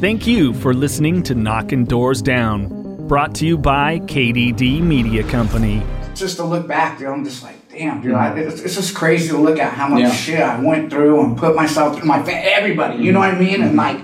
Thank you for listening to Knocking Doors Down, brought to you by KDD Media Company. Just to look back, dude, I'm just like, damn, dude, I, it's, it's just crazy to look at how much Yeah. shit I went through and put myself through my everybody. You know what I mean? And like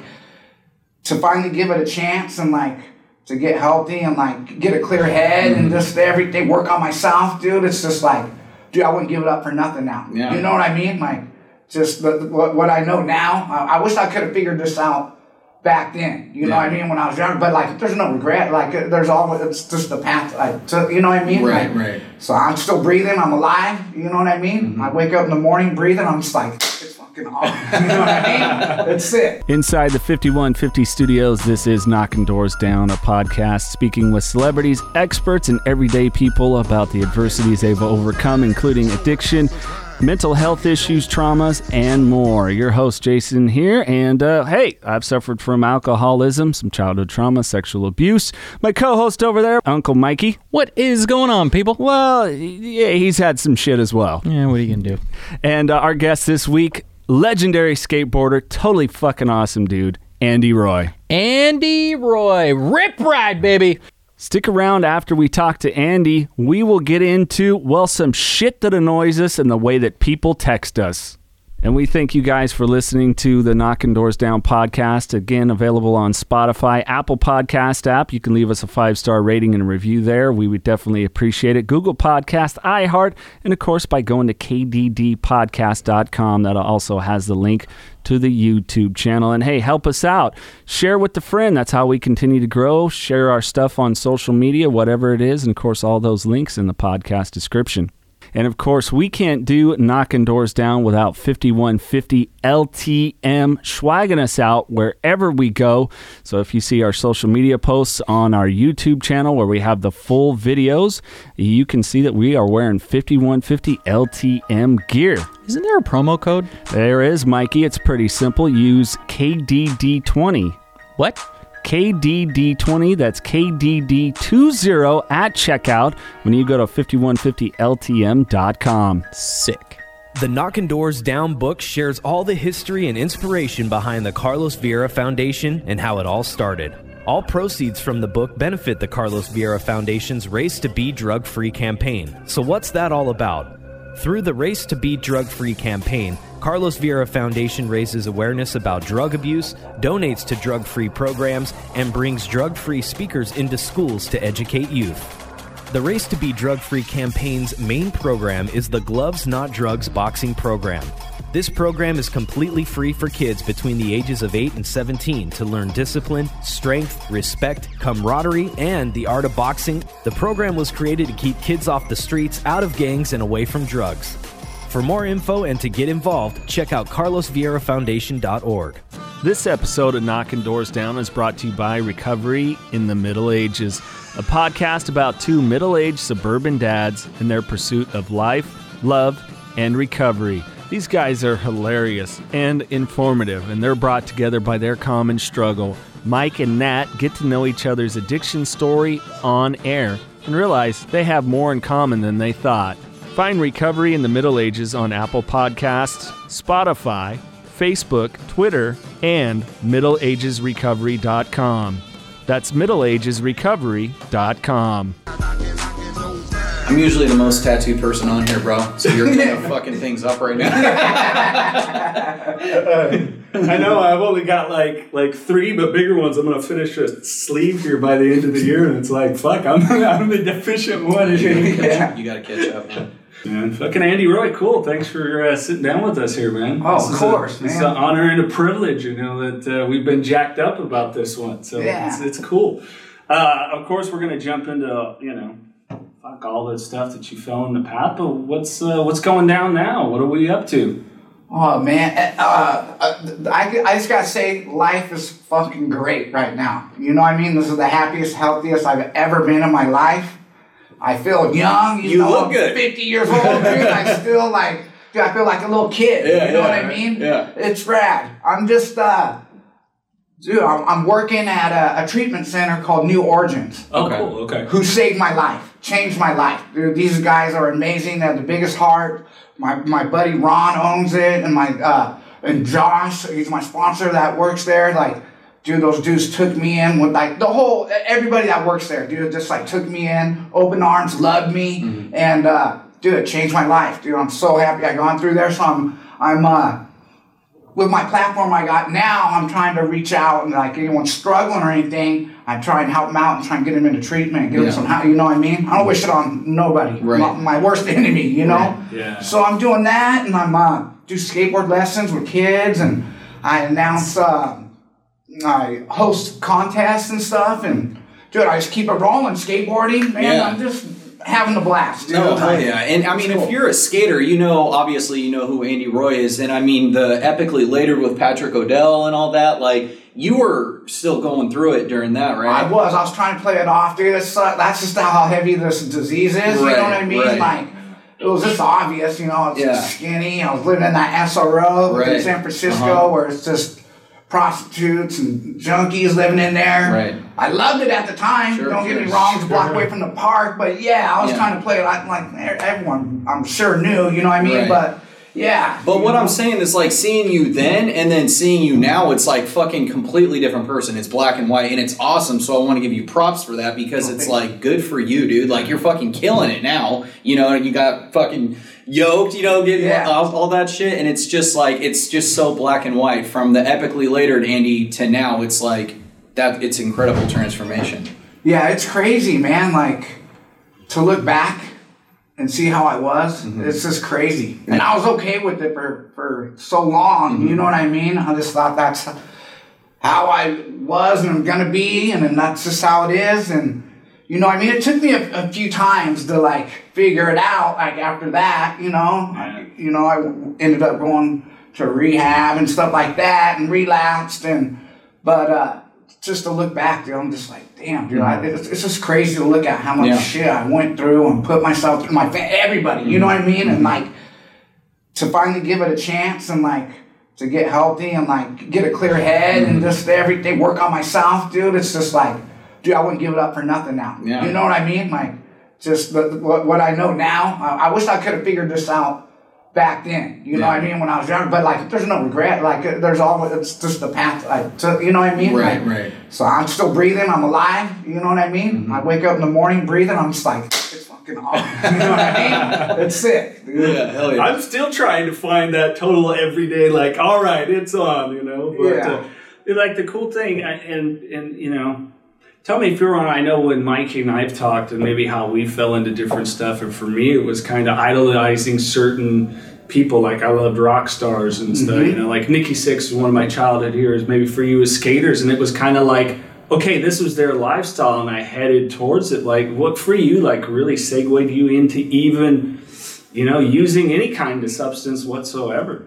to finally give it a chance and like to get healthy and like get a clear head and mm-hmm. just every day work on myself, dude. It's just like, dude, I wouldn't give it up for nothing now. Yeah. You know what I mean? Like just the, what, what I know now. I, I wish I could have figured this out back then. You know what I mean? When I was younger, but like there's no regret. Like there's always it's just the path. Like to, you know what I mean? Right, Like, right. So I'm still breathing. I'm alive. You know what I mean? Mm-hmm. I wake up in the morning breathing. I'm just like it's fucking off. You know what I mean? That's it. Inside the 5150 studios, this is Knocking Doors Down, a podcast speaking with celebrities, experts, and everyday people about the adversities they've overcome, including addiction, mental health issues, traumas, and more. Your host, Jason, here. And uh, hey, I've suffered from alcoholism, some childhood trauma, sexual abuse. My co host over there, Uncle Mikey. What is going on, people? Well, yeah, he's had some shit as well. Yeah, what are you gonna do? And uh, our guest this week, legendary skateboarder, totally fucking awesome dude, Andy Roy. Andy Roy, Rip Ride, baby. Stick around after we talk to Andy. We will get into, well, some shit that annoys us and the way that people text us. And we thank you guys for listening to the Knocking Doors Down podcast. Again, available on Spotify, Apple Podcast app. You can leave us a five star rating and review there. We would definitely appreciate it. Google Podcast, iHeart, and of course by going to kddpodcast.com. That also has the link to the YouTube channel. And hey, help us out. Share with a friend. That's how we continue to grow. Share our stuff on social media, whatever it is. And of course, all those links in the podcast description. And of course, we can't do knocking doors down without 5150 LTM swagging us out wherever we go. So if you see our social media posts on our YouTube channel where we have the full videos, you can see that we are wearing 5150 LTM gear. Isn't there a promo code? There is, Mikey. It's pretty simple. Use KDD20. What? KDD20. That's KDD20 at checkout when you go to 5150LTM.com. Sick. The Knockin' Doors Down book shares all the history and inspiration behind the Carlos Vieira Foundation and how it all started. All proceeds from the book benefit the Carlos Vieira Foundation's Race to Be Drug Free campaign. So, what's that all about? Through the Race to Be Drug Free campaign, Carlos Vieira Foundation raises awareness about drug abuse, donates to drug free programs, and brings drug free speakers into schools to educate youth. The Race to Be Drug Free campaign's main program is the Gloves Not Drugs boxing program. This program is completely free for kids between the ages of 8 and 17 to learn discipline, strength, respect, camaraderie, and the art of boxing. The program was created to keep kids off the streets, out of gangs, and away from drugs. For more info and to get involved, check out carlosvieirafoundation.org. This episode of Knocking Doors Down is brought to you by Recovery in the Middle Ages, a podcast about two middle aged suburban dads in their pursuit of life, love, and recovery. These guys are hilarious and informative, and they're brought together by their common struggle. Mike and Nat get to know each other's addiction story on air and realize they have more in common than they thought. Find Recovery in the Middle Ages on Apple Podcasts, Spotify, Facebook, Twitter, and MiddleAgesRecovery.com. That's MiddleAgesRecovery.com. I'm usually the most tattooed person on here, bro. So you're kind of fucking things up right now. I know I've only got like like three, but bigger ones. I'm gonna finish a sleeve here by the end of the year, and it's like fuck, I'm I'm the deficient one. Yeah. You gotta catch up, man. Man, fucking Andy Roy, cool. Thanks for uh, sitting down with us here, man. Oh, This of course, a, It's an honor and a privilege, you know, that uh, we've been jacked up about this one. So Yeah. it's, it's cool. Uh, of course, we're gonna jump into you know, fuck all the stuff that you fell in the path. But what's uh, what's going down now? What are we up to? Oh man, uh, uh, I, I just gotta say, life is fucking great right now. You know what I mean? This is the happiest, healthiest I've ever been in my life. I feel young. You, You know, look I'm good. 50 years old, dude. I still like, dude, I feel like a little kid. Yeah, you know yeah, what I mean? yeah. It's rad. I'm just, uh, dude, I'm, I'm working at a, a treatment center called New Origins Oh, Okay. cool. Okay. who saved my life, changed my life. Dude, these guys are amazing. They have the biggest heart. My my buddy Ron owns it, and my uh, and Josh, he's my sponsor that works there. Like dude, those dudes took me in with like the whole everybody that works there, dude, just like took me in, open arms, loved me, and uh, dude, it changed my life, dude. I'm so happy I gone through there. So I'm I'm uh, with my platform I got now, I'm trying to reach out and like anyone struggling or anything, I try and help them out and try and get them into treatment, get Yeah. them some how you know what I mean. I don't wish it on nobody, Right. my, my worst enemy, you know. Right. Yeah. So I'm doing that, and I'm uh, do skateboard lessons with kids, and I announce, uh, I host contests and stuff, and dude, I just keep it rolling, skateboarding, man. Yeah. I'm just having a blast. dude. No, hell yeah. And I mean, it's if you're a skater, you know, obviously, you know who Andy Roy is. And I mean, the Epicly Later'd with Patrick O'Dell and all that, like, you were still going through it during that, right? I was. I was trying to play it off, dude. That's, uh, that's just how heavy this disease is. you Right, know what I mean? right. Like, it was just obvious. You know, I was Yeah. skinny. I was living in that SRO Right. in San Francisco, Uh-huh. where it's just prostitutes and junkies living in there. Right. I loved it at the time. Sure, Don't get me wrong. It's a block away from the park, but yeah, I was Yeah. trying to play it like, like everyone. I'm sure knew. You know what I mean? Right. But yeah. But what? I'm saying is like seeing you then and then seeing you now, it's like fucking completely different person. It's black and white and it's awesome. So I want to give you props for that because it's like good for you, dude. Like you're fucking killing it now. You know, you got fucking yoked, you know, getting Yeah. all, all that shit. And it's just like, it's just so black and white from the Epicly Later'd Andy to now. It's like that, it's incredible transformation. Yeah, it's crazy, man. Like to look back and see how I was, Mm-hmm. it's just crazy. And I was okay with it for, for so long. Mm-hmm. You know what I mean? I just thought that's how I was and I'm gonna be, and then that's just how it is. And you know, I mean, it took me a, a few times to like figure it out. Like after that, you know, Yeah. you know, I ended up going to rehab and stuff like that, and relapsed. And but uh, just to look back, dude, I'm just like, damn, dude, I, it's, it's just crazy to look at how much Yeah. shit I went through and put myself through. My everybody, you know what I mean, and like to finally give it a chance and like to get healthy and like get a clear head and just everything work on myself, dude. It's just like, dude, I wouldn't give it up for nothing now. Yeah. You know what I mean? Like, just the, what, what I know now. I, I wish I could have figured this out back then. You know what I mean? When I was younger, but like, there's no regret. Like, uh, there's always it's just the path. Like, to, you know what I mean? Right, Like, right. So I'm still breathing. I'm alive. You know what I mean? I wake up in the morning breathing. I'm just like, it's fucking awesome. You know what I mean? It's sick. Dude. Yeah, hell yeah. I'm still trying to find that total everyday, like, all right, it's on, you know. But Yeah. uh, like the cool thing, I- and and you know, tell me if you're wrong. I know when Mikey and I've talked, and maybe how we fell into different stuff. And for me, it was kind of idolizing certain people. Like I loved rock stars and stuff. Mm-hmm. You know, like Nikki Sixx was one of my childhood heroes. Maybe for you as skaters, and it was kind of like. Okay, this was their lifestyle, and I headed towards it. Like, what for you? Like, really segued you into even you know, using any kind of substance whatsoever.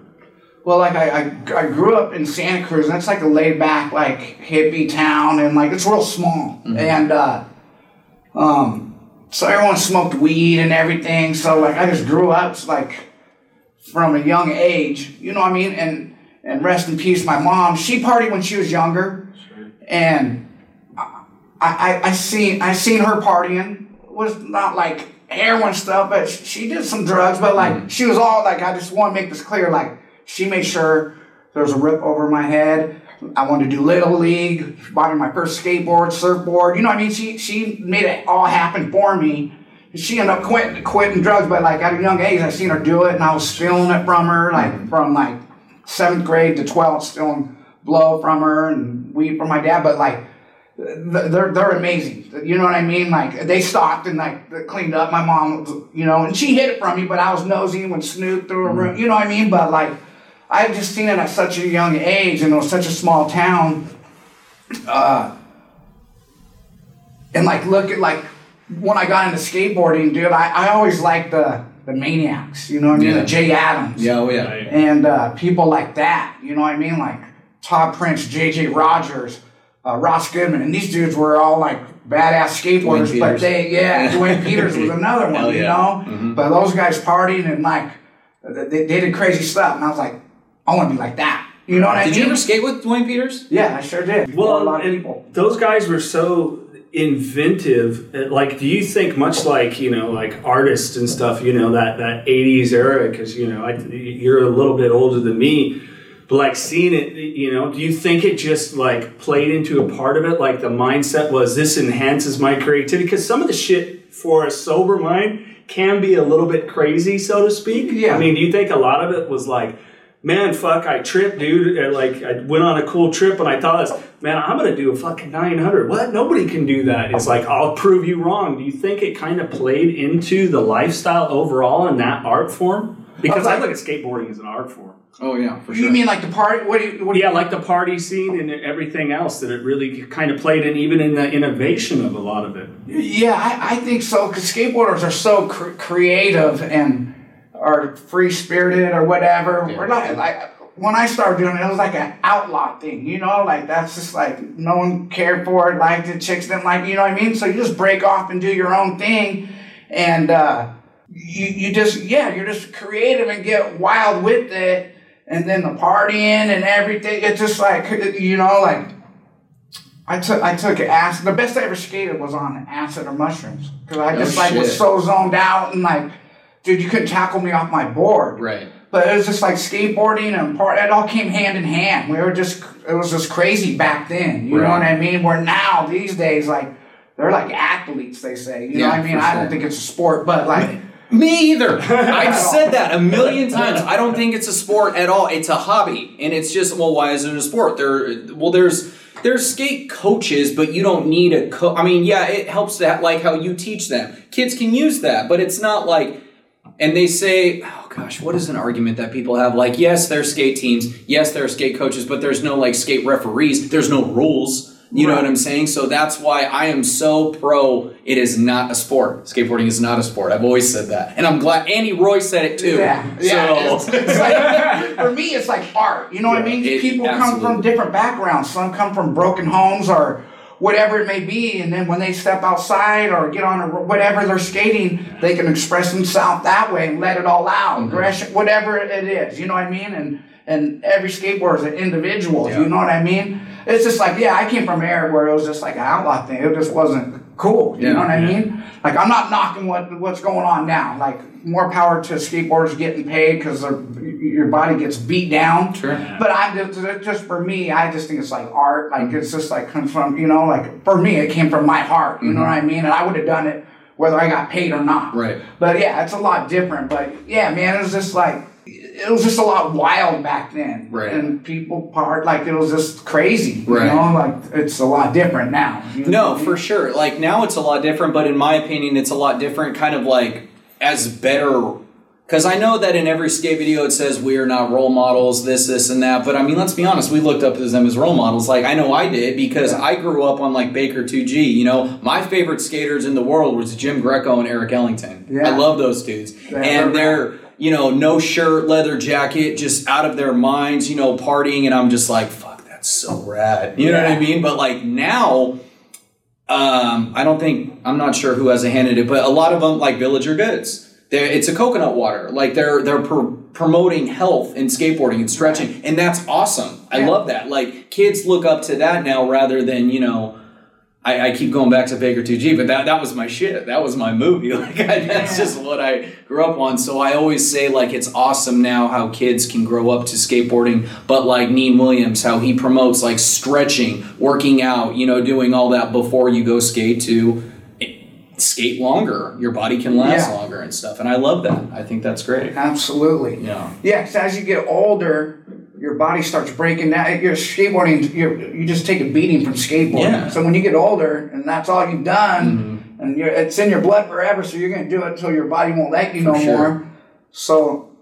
Well, like I, I, I grew up in Santa Cruz, and it's like a laid back, like hippie town, and like it's real small. And uh, um, so everyone smoked weed and everything. So like I just grew up like from a young age, you know what I mean? And and rest in peace, my mom. She partied when she was younger, and I, I I seen I seen her partying. It was not like heroin stuff, but she did some drugs. But like she was all like, I just want to make this clear. Like she made sure there was a rip over my head. I wanted to do little league. Bought me my first skateboard, surfboard. You know what I mean? She she made it all happen for me. She ended up quitting quitting drugs, but like at a young age, I seen her do it, and I was stealing it from her, like from like seventh grade to twelfth, stealing blow from her and weed from my dad. But like they're they're amazing. You know what I mean? Like they stopped and like cleaned up. My mom, you know, and she hid it from me, but I was nosy and would snoop through a room. Mm-hmm. You know what I mean? But like I've just seen it at such a young age, and it was such a small town. Uh, and like look at like when I got into skateboarding, dude, I, I always liked the the maniacs. You know what I mean? Yeah. The Jay Adams yeah, oh yeah. and uh, people like that. You know what I mean? Like Todd Prince, J.J. Rogers, uh, Ross Goodman, and these dudes were all like badass skateboarders. Duane But Peters. they, yeah, Duane Peters was another one. Hell You yeah. Mm-hmm. know, but those guys partying and like they, they did crazy stuff, and I was like, I want to be like that. You know what I mean? Did you ever skate with Duane Peters? yeah, I sure did. Well, a lot of people. those guys were so inventive. uh, Like, do you think much like you know, like artists and stuff? You know that that '80s era, because you know I, you're a little bit older than me. But like seeing it, you know, do you think it just like played into a part of it? Like the mindset was this enhances my creativity? Because some of the shit for a sober mind can be a little bit crazy, so to speak. Yeah. I mean, do you think a lot of it was like, man, fuck, I tripped, dude. And, like I went on a cool trip and I thought, man, I'm gonna do a fucking 900. What? Nobody can do that. It's like I'll prove you wrong. Do you think it kind of played into the lifestyle overall in that art form? Because I look at skateboarding as an art form. Oh yeah, for sure. You mean like the party? What do you? What do Yeah, you, like the party scene and everything else that it really kind of played in, even in the innovation of a lot of it. Yeah, I, I think so. Because skateboarders are so cr- creative and are free spirited or whatever. We're not like when I started doing it, it was like an outlaw thing. You know, like that's just like no one cared for it. Like the chicks didn't like. You know what I mean? So you just break off and do your own thing, and uh, you you just yeah, you're just creative and get wild with it. And then the partying and everything, it's just like you know, like I took I took acid. The best I ever skated was on acid or mushrooms because I Oh, just like was so zoned out and like, dude, you couldn't tackle me off my board. right. But it was just like skateboarding and part. It all came hand in hand. We were just it was just crazy back then. You know what I mean? Where now these days like they're like athletes. They say. You know what I mean? for I don't think it's a sport, but like. Me either. I've said that a million times. I don't think it's a sport at all. It's a hobby, and it's just well, why is it a sport? There, well, there's there's skate coaches, but you don't need a coach. I mean, yeah, it helps that like how you teach them. Kids can use that, but it's not like. And they say, oh gosh, what is an argument that people have? Like, yes, there's skate teams, yes, there are skate coaches, but there's no like skate referees. There's no rules. You know what I'm saying? So that's why I am so pro. It is not a sport. Skateboarding is not a sport. I've always said that, and I'm glad Andy Roy said it too. Yeah, yeah. So It's, it's like, for me, it's like art. You know what I mean? it- People come from different backgrounds. Some come from broken homes or whatever it may be, and then when they step outside or get on a, whatever they're skating, they can express themselves that way and let it all out. Mm-hmm. Aggression, whatever it is. You know what I mean? And and every skateboarder is an individual. Yeah. You know what I mean? It's just like yeah, I came from era where it was just like an outlaw thing. It just wasn't cool. You Yeah, know what I mean? Like I'm not knocking what what's going on now. Like more power to skateboarders getting paid because your body gets beat down. Sure. But I just just for me, I just think it's like art. Like it's just like comes from you know like for me, it came from my heart. You know what I mean? And I would have done it whether I got paid or not. Mm-hmm. Right. But yeah, it's a lot different. But yeah, man, it was just like it was just a lot wild back then. Right. And people part like it was just crazy. Right. You know, like it's a lot different now. You know No, I mean? for sure. Like now it's a lot different, but in my opinion, it's a lot different, kind of like as better. Because I know that in every skate video it says we are not role models, this, this, and that. But I mean, let's be honest, we looked up to them as role models. Like I know I did because I grew up on like Baker 2G. You know, my favorite skaters in the world was Jim Greco and Eric Ellington. Yeah. I love those dudes, Yeah, and they're they're you know no shirt, leather jacket, just out of their minds, you know, partying, and I'm just like, fuck, that's so rad. You know what I mean? But like now. Um, I don't think I'm not sure who has a hand in it, but a lot of them like Villager Goods. They're, it's a coconut water. Like they're they're pr- promoting health and skateboarding and stretching, and that's awesome. I Yeah. love that. Like kids look up to that now rather than you know. I, I keep going back to Baker 2G, but that, that was my shit. That was my movie. Like I, that's just what I grew up on. So I always say like it's awesome now how kids can grow up to skateboarding. But like Neen Williams, how he promotes like stretching, working out, you know, doing all that before you go skate to eh, skate longer. Your body can last Yeah. longer and stuff. And I love that. I think that's great. Absolutely. Yeah. Yeah, 'cause as you get older, your body starts breaking down. You're skateboarding. You're, you just take a beating from skateboarding. Yeah. Mm-hmm. So when you get older, and that's all you've done, and you're, it's in your blood forever, so you're gonna do it until your body won't let you no sure. more. So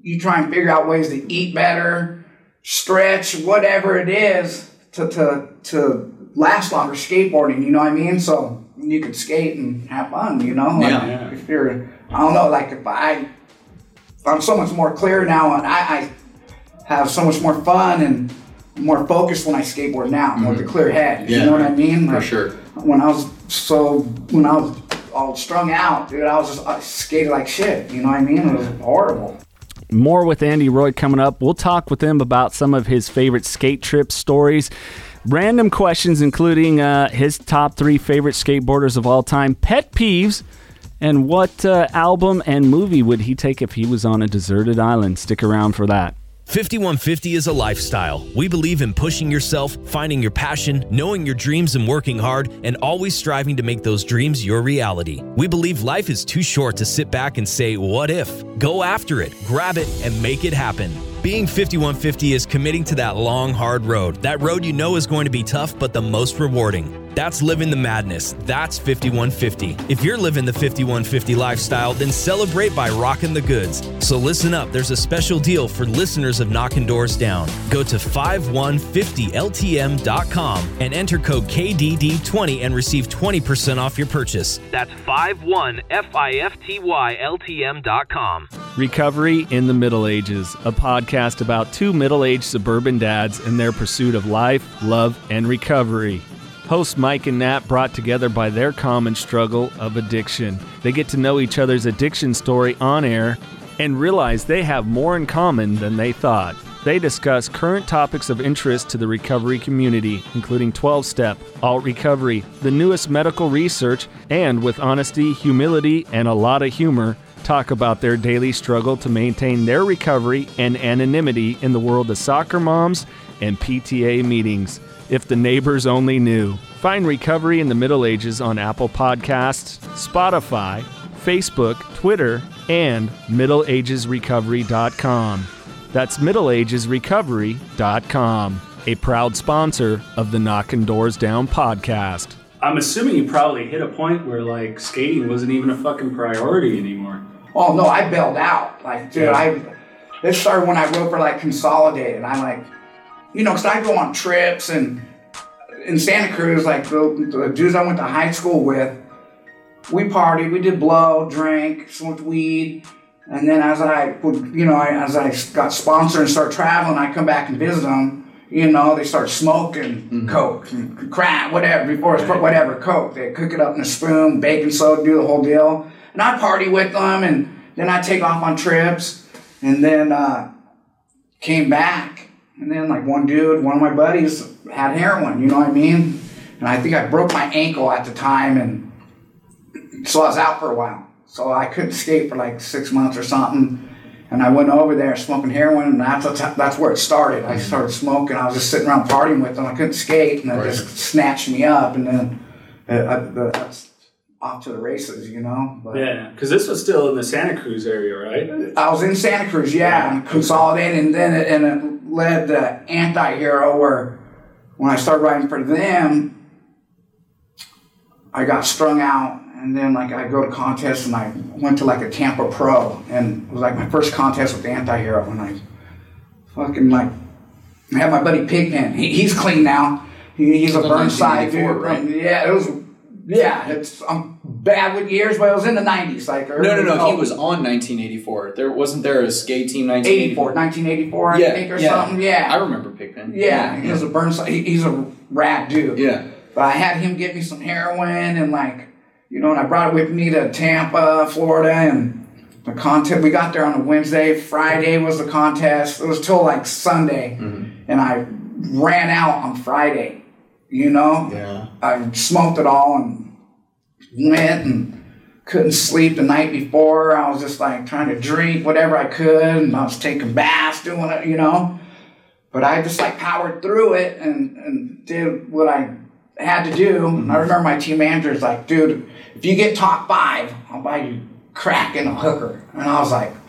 you try and figure out ways to eat better, stretch, whatever it is to to to last longer skateboarding. You know what I mean? So you could skate and have fun. You know? Like, Yeah. Yeah. If you're, I don't know, like if I I'm so much more clear now, and I, I have so much more fun and more focused when I skateboard now, with a clear head. Mm-hmm. Yeah. You know what I mean? For sure. When I was so when I was all strung out, dude, I was just I skated like shit. You know what I mean? It was horrible. More with Andy Roy coming up. We'll talk with him about some of his favorite skate trip stories. Random questions, including uh, his top three favorite skateboarders of all time, pet peeves, and what uh, album and movie would he take if he was on a deserted island. Stick around for that. 5150 is a lifestyle. We believe in pushing yourself, finding your passion, knowing your dreams, and working hard, and always striving to make those dreams your reality. We believe life is too short to sit back and say, What if? Go after it, grab it, and make it happen. Being 5150 is committing to that long, hard road. That road you know is going to be tough, but the most rewarding. That's living the madness. That's 5150. If you're living the 5150 lifestyle, then celebrate by rocking the goods. So listen up, there's a special deal for listeners of Knocking Doors Down. Go to 5150ltm.com and enter code KDD20 and receive 20% off your purchase. That's 5150ltm.com. Recovery in the Middle Ages, a podcast about two middle aged suburban dads and their pursuit of life, love, and recovery. Hosts Mike and Nat brought together by their common struggle of addiction. They get to know each other's addiction story on air and realize they have more in common than they thought. They discuss current topics of interest to the recovery community, including 12 step, alt recovery, the newest medical research, and with honesty, humility, and a lot of humor, talk about their daily struggle to maintain their recovery and anonymity in the world of soccer moms and PTA meetings. If the neighbors only knew. Find Recovery in the Middle Ages on Apple Podcasts, Spotify, Facebook, Twitter, and MiddleAgesRecovery.com. That's MiddleAgesRecovery.com, a proud sponsor of the Knockin' Doors Down podcast. I'm assuming you probably hit a point where like skating wasn't even a fucking priority anymore. Oh no, I bailed out. Like, dude, I this started when I wrote for like Consolidated. And I'm like, you know, because I go on trips and in Santa Cruz, like the, the dudes I went to high school with, we partied, we did blow, drank, smoked weed, and then as I would, you know, as I got sponsored and start traveling, I come back and visit them. You know, they start smoking coke, and crack, whatever. Before it's whatever coke, they cook it up in a spoon, baking soda, do the whole deal. And I party with them, and then I take off on trips, and then uh, came back, and then like one dude, one of my buddies had heroin. You know what I mean? And I think I broke my ankle at the time, and so I was out for a while. So I couldn't skate for like six months or something. And I went over there smoking heroin, and that's that's where it started. I started smoking. I was just sitting around partying with them. I couldn't skate, and it just snatched me up. And then uh, uh, that's off to the races, you know. But Yeah, because this was still in the Santa Cruz area, right? I was in Santa Cruz, yeah, and consolidated, and then it, and it led the anti-hero, where when I started writing for them, I got strung out, and then like I go to contests, and I went to like a Tampa Pro, and it was like my first contest with the anti-hero, and I fucking like I had my buddy Pigpen. He, he's clean now. He, he's a Burnside 1984, dude. right? Yeah, it was. Yeah, it's I'm bad years, but it was in the '90s, like No, no, no. He oh, was on 1984. There wasn't there a skate team 1984. 84, 1984, I Yeah, think, or yeah. something. Yeah. I remember Pigpen. yeah, he was a Burnside. He's a rad dude. Yeah. But I had him get me some heroin and like, you know, and I brought it with me to Tampa, Florida, and the contest. We got there on a Wednesday. Friday was the contest. It was till like Sunday, mm-hmm. and I ran out on Friday. You know, Yeah. I smoked it all and went and couldn't sleep the night before. I was just like trying to drink whatever I could, and I was taking baths, doing it, you know. But I just like powered through it and, and did what I had to do. Mm-hmm. I remember my team manager manager's like, dude, if you get top five, I'll buy you crack and a hooker. And I was like,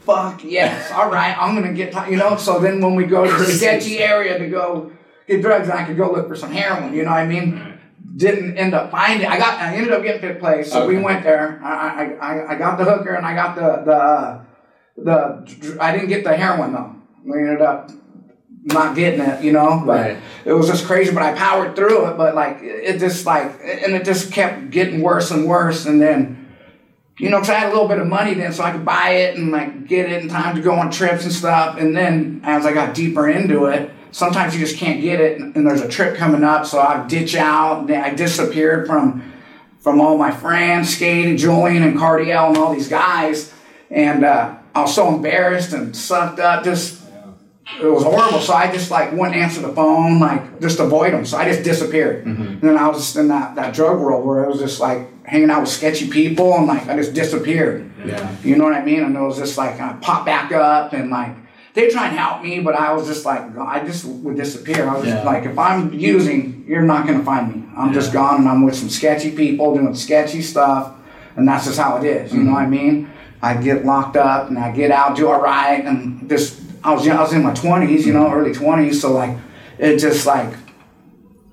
fuck yes, all right, I'm gonna get top, you know. So then when we go to the sketchy area to go get drugs, I could go look for some heroin, you know what I mean? Didn't end up finding. I got. I ended up getting fifth place. So we went there. I, I, I, I got the hooker and I got the the uh, the. I didn't get the heroin though. We ended up not getting it, you know. But Right. it was just crazy. But I powered through it. But like it just like and it just kept getting worse and worse. And then you know, because I had a little bit of money then, so I could buy it and like get it in time to go on trips and stuff. And then as I got deeper into it, sometimes you just can't get it, and, and there's a trip coming up, so I ditch out. And I disappeared from from all my friends, skating, Julien and Cardiel and all these guys, and uh, I was so embarrassed and sucked up. Just it was horrible. So I just like wouldn't answer the phone, like just avoid them. So I just disappeared. And then I was just in that, that drug world where it was just like hanging out with sketchy people and like I just disappeared. Yeah. You know what I mean? And it was just like I popped back up and like they try and help me, but I was just like, I just would disappear. I was just like, if I'm using, you're not gonna find me. I'm just gone, and I'm with some sketchy people doing sketchy stuff, and that's just how it is. You know what I mm-hmm. mean? I get locked up, and I get out, do all right, and just I was I was in my 20s, you know, mm-hmm. early 20s, so like it just like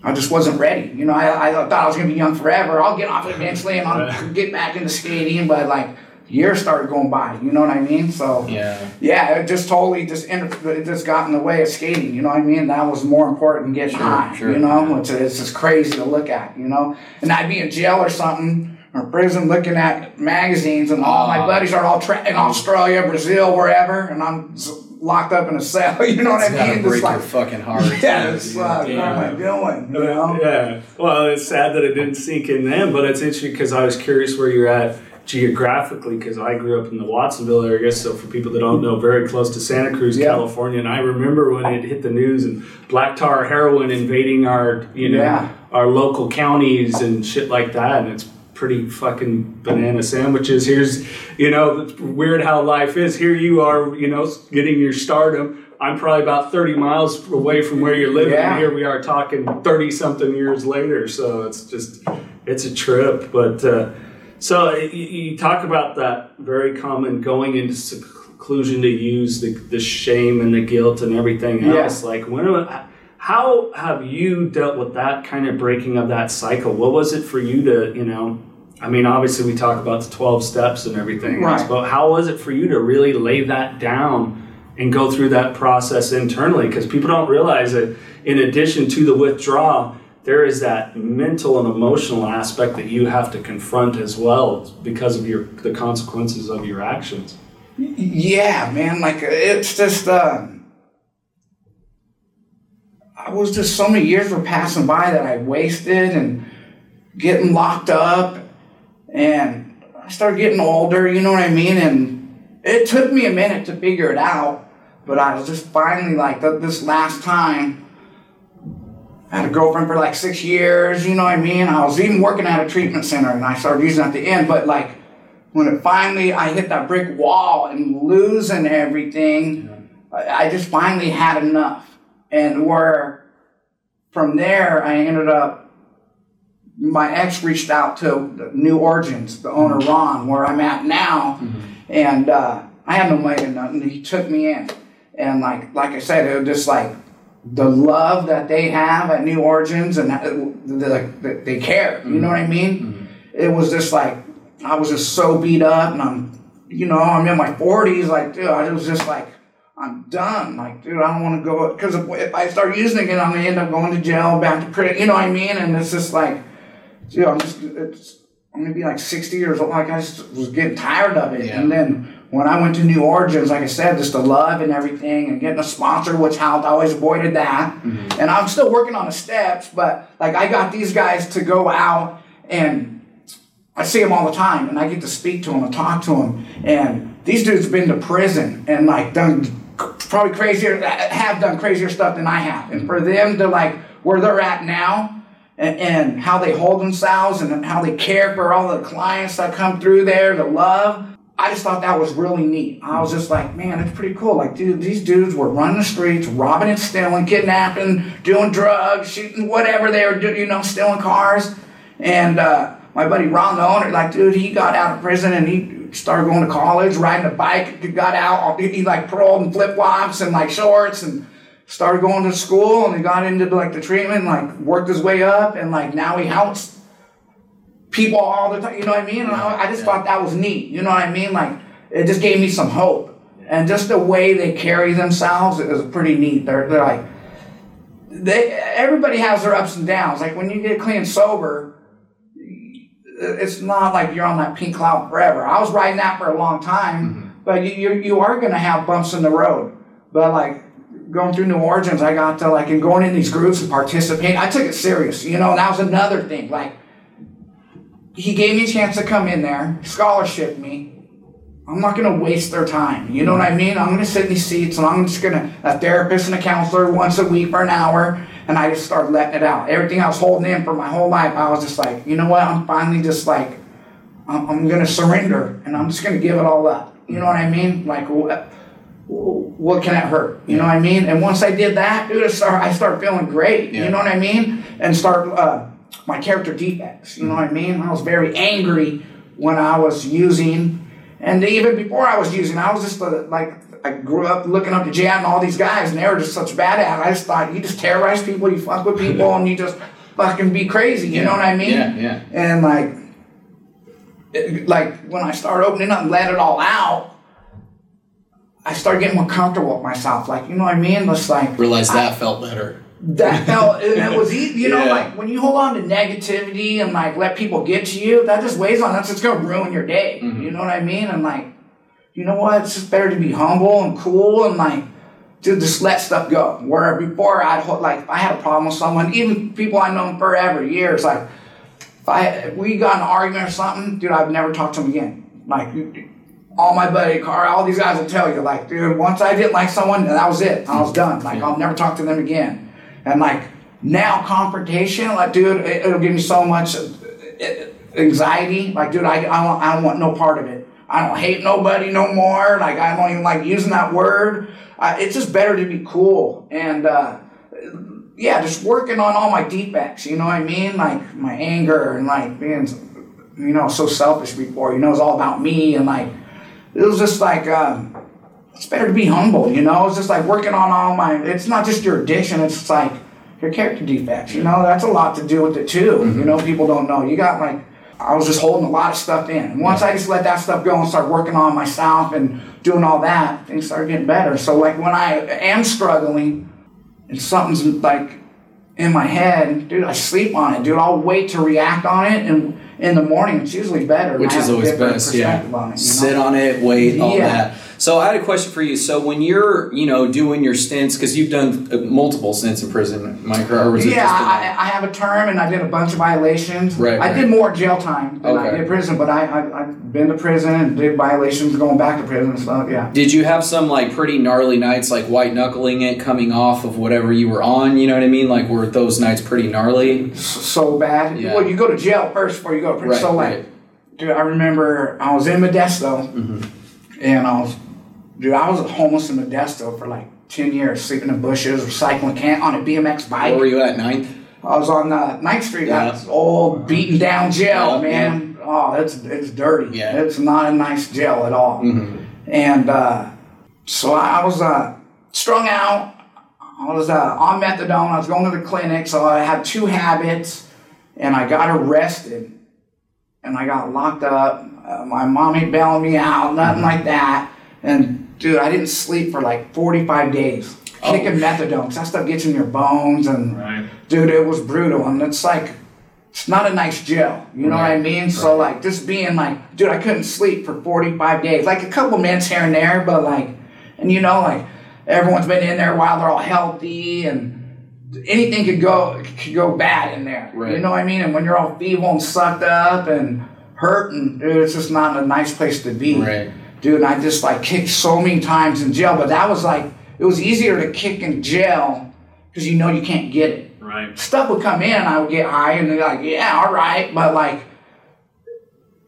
I just wasn't ready. You know, I, I thought I was gonna be young forever. I'll get off eventually, and I'll get back in the skating. But like years started going by. You know what I mean? So Yeah. yeah, it just totally just inter- it just got in the way of skating. You know what I mean? That was more important than getting high. sure, You know, it's, it's just crazy to look at. You know, and I'd be in jail or something or prison looking at magazines, and all my ah. buddies are all tra- in Australia, Brazil, wherever, and I'm s- locked up in a cell. You know what It's I gotta mean? break Just like your fucking heart. yeah, too, it's dude. like, what am I doing? You know? Yeah. Well, it's sad that it didn't sink in then, but it's interesting because I was curious where you're at geographically because I grew up in the Watsonville area. So for people that don't know, very close to Santa Cruz, Yeah. California, and I remember when it hit the news and black tar heroin invading our, you know, Yeah. our local counties and shit like that, and it's pretty fucking banana sandwiches. Here's, you know, it's weird how life is. Here you are, you know, getting your stardom. I'm probably about 30 miles away from where you're living. Yeah. and Here we are talking 30 something years later. So it's just, it's a trip. But uh, so you, talk about that very common going into seclusion to use the, the shame and the guilt and everything Yeah. else. Like, when, how have you dealt with that kind of breaking of that cycle? What was it for you to, you know, I mean, obviously we talk about the 12 steps and everything, else, Right. but how was it for you to really lay that down and go through that process internally? Because people don't realize that in addition to the withdrawal, there is that mental and emotional aspect that you have to confront as well because of your the consequences of your actions. Yeah, man. Like it's just, uh, I was just so many years were passing by that I wasted and getting locked up, and I started getting older. You know what I mean? And it took me a minute to figure it out, but I was just finally like this last time. I had a girlfriend for like six years, you know what I mean? I was even working at a treatment center and I started using it at the end, but like when it finally I hit that brick wall and losing everything, I, just finally had enough. And where from there I ended up my ex reached out to New Origins, the owner Ron, where I'm at now, and uh, I had no money or nothing. He took me in, and like like I said, it was just like the love that they have at New Origins, and that they care. You know what I mean? Mm-hmm. Mm-hmm. It was just like I was just so beat up, and I'm, you know, I'm in my 40s. Like, dude, I was just like. I'm done. Like, dude, I don't want to go because if, if I start using again, I'm gonna end up going to jail, back to prison. You know what I mean? And it's just like, dude, I'm just, it's, I'm gonna be like 60 years old. Like, I just was getting tired of it. Yeah. And then when I went to New Origins, like I said, just the love and everything, and getting a sponsor, which helped. I always avoided that. Mm-hmm. And I'm still working on the steps, but like I got these guys to go out and I see them all the time, and I get to speak to them and talk to them. And these dudes been to prison and like done probably crazier, have done crazier stuff than I have. And for them to like where they're at now, and, and how they hold themselves and how they care for all the clients that come through there, the love. I just thought that was really neat. I was just like, man, it's pretty cool. Like, dude, these dudes were running the streets, robbing and stealing, kidnapping, doing drugs, shooting, whatever they were doing, you know, stealing cars. And uh, my buddy Ron, the owner, like, dude, he got out of prison and he started going to college, riding a bike, got out, he, like paroled in flip flops and like shorts and started going to school and he got into like the treatment, like worked his way up and like now he helps people all the time. You know what I mean? And I, I just thought that was neat. You know what I mean? Like it just gave me some hope. And just the way they carry themselves is pretty neat. They're, they're like, they everybody has their ups and downs. Like when you get clean and sober, it's not like you're on that pink cloud forever. I was riding that for a long time, mm-hmm. but you, you you are gonna have bumps in the road. But like going through New Origins, I got to like and going in these groups and participating. I took it serious, you know. And that was another thing. Like he gave me a chance to come in there, scholarship me. I'm not gonna waste their time. You know what I mean? I'm gonna sit in these seats and I'm just gonna a therapist and a counselor once a week for an hour, and I just started letting it out. Everything I was holding in for my whole life, I was just like, you know what? I'm finally just like, I'm, I'm gonna surrender and I'm just gonna give it all up. You know what I mean? Like, wh- what can it hurt? You know what I mean? And once I did that, dude, I start, I start feeling great. Yeah. You know what I mean? And start uh, my character defects. You know what I mean? I was very angry when I was using, and even before I was using, I was just uh, like I grew up looking up to Jan and all these guys, and they were just such badass. I just thought you just terrorize people, you fuck with people, and you just fucking be crazy. You know what I mean? Yeah, yeah. And like, it- like when I started opening up and let it all out. I started getting more comfortable with myself, like you know what I mean. Just like Realized that felt better. That felt and it was easy you know Yeah. like when you hold on to negativity and like let people get to you that just weighs on us it's gonna ruin your day Mm-hmm. you know what i mean? And like you know what it's just better to be humble and cool and like to just let stuff go. Where before i'd hold like if i had a problem with someone even people i've known forever years like if i if we got an argument or something dude i've never talked to them again. Like all my buddy car all these guys will tell you like dude once i didn't like someone that was it. I was done. Like i'll never talk to them again and like now confrontation like dude it, it'll give me so much uh, anxiety like dude I, I, don't, I don't want no part of it i don't hate nobody no more like i don't even like using that word uh, it's just better to be cool and uh, yeah just working on all my defects you know what i mean like my anger and like being you know so selfish before you know it's all about me and like it was just like um, it's better to be humble, you know. It's just like working on all my. It's not just your addiction. It's like your character defects. You know, that's a lot to do with it too. You mm-hmm. know, people don't know. You got like I was just holding a lot of stuff in. And once I just let that stuff go and start working on myself and doing all that, things started getting better. So like when I am struggling and something's like in my head, dude, I sleep on it, dude. I'll wait to react on it, and in the morning it's usually better. Which is always best, yeah. on it, you know? Sit on it, wait, all Yeah. that. So I had a question for you. So when you're, you know, doing your stints, because you've done uh, multiple stints in prison, Mike, or was it Yeah? I, I have a term and I did a bunch of violations. Right, I right. did more jail time than I did prison, but I, I I've been to prison and did violations, going back to prison and stuff. Yeah. Did you have some like pretty gnarly nights, like white knuckling it, coming off of whatever you were on? You know what I mean? Like were those nights pretty gnarly? So bad. Yeah. Well, you go to jail first before you go to prison. Right, so like, right. dude, I remember I was in Modesto, Mm-hmm. and I was, dude, I was homeless in Modesto for like ten years, sleeping in bushes, recycling can on a BMX bike. Where were you at ninth? I was on uh, Ninth Street. Yeah. That's old, beaten down jail, Yeah, man. Oh, it's it's dirty. Yeah. Mm-hmm. It's not a nice jail at all. And uh, so I was uh, strung out. I was uh, on methadone. I was going to the clinic. So I had two habits, and I got arrested, and I got locked up. Uh, my mom ain't bailing me out, nothing like that. And dude, I didn't sleep for like 45 days. Oh. Kicking methadone, 'cause that stuff gets in your bones and Right. dude, it was brutal, and it's like, it's not a nice jail. You know what I Right, mean? So like, just being like, dude, I couldn't sleep for forty five days, like a couple minutes here and there, but like, and you know, like everyone's been in there while, they're all healthy, and anything could go could go bad in there. You know what I mean? And when you're all feeble and sucked up and hurting, dude, it's just not a nice place to be. Right. Dude, and I just like kicked so many times in jail, but that was like it was easier to kick in jail because you know you can't get it Right. stuff would come in and I would get high and they're like, yeah, all right, but like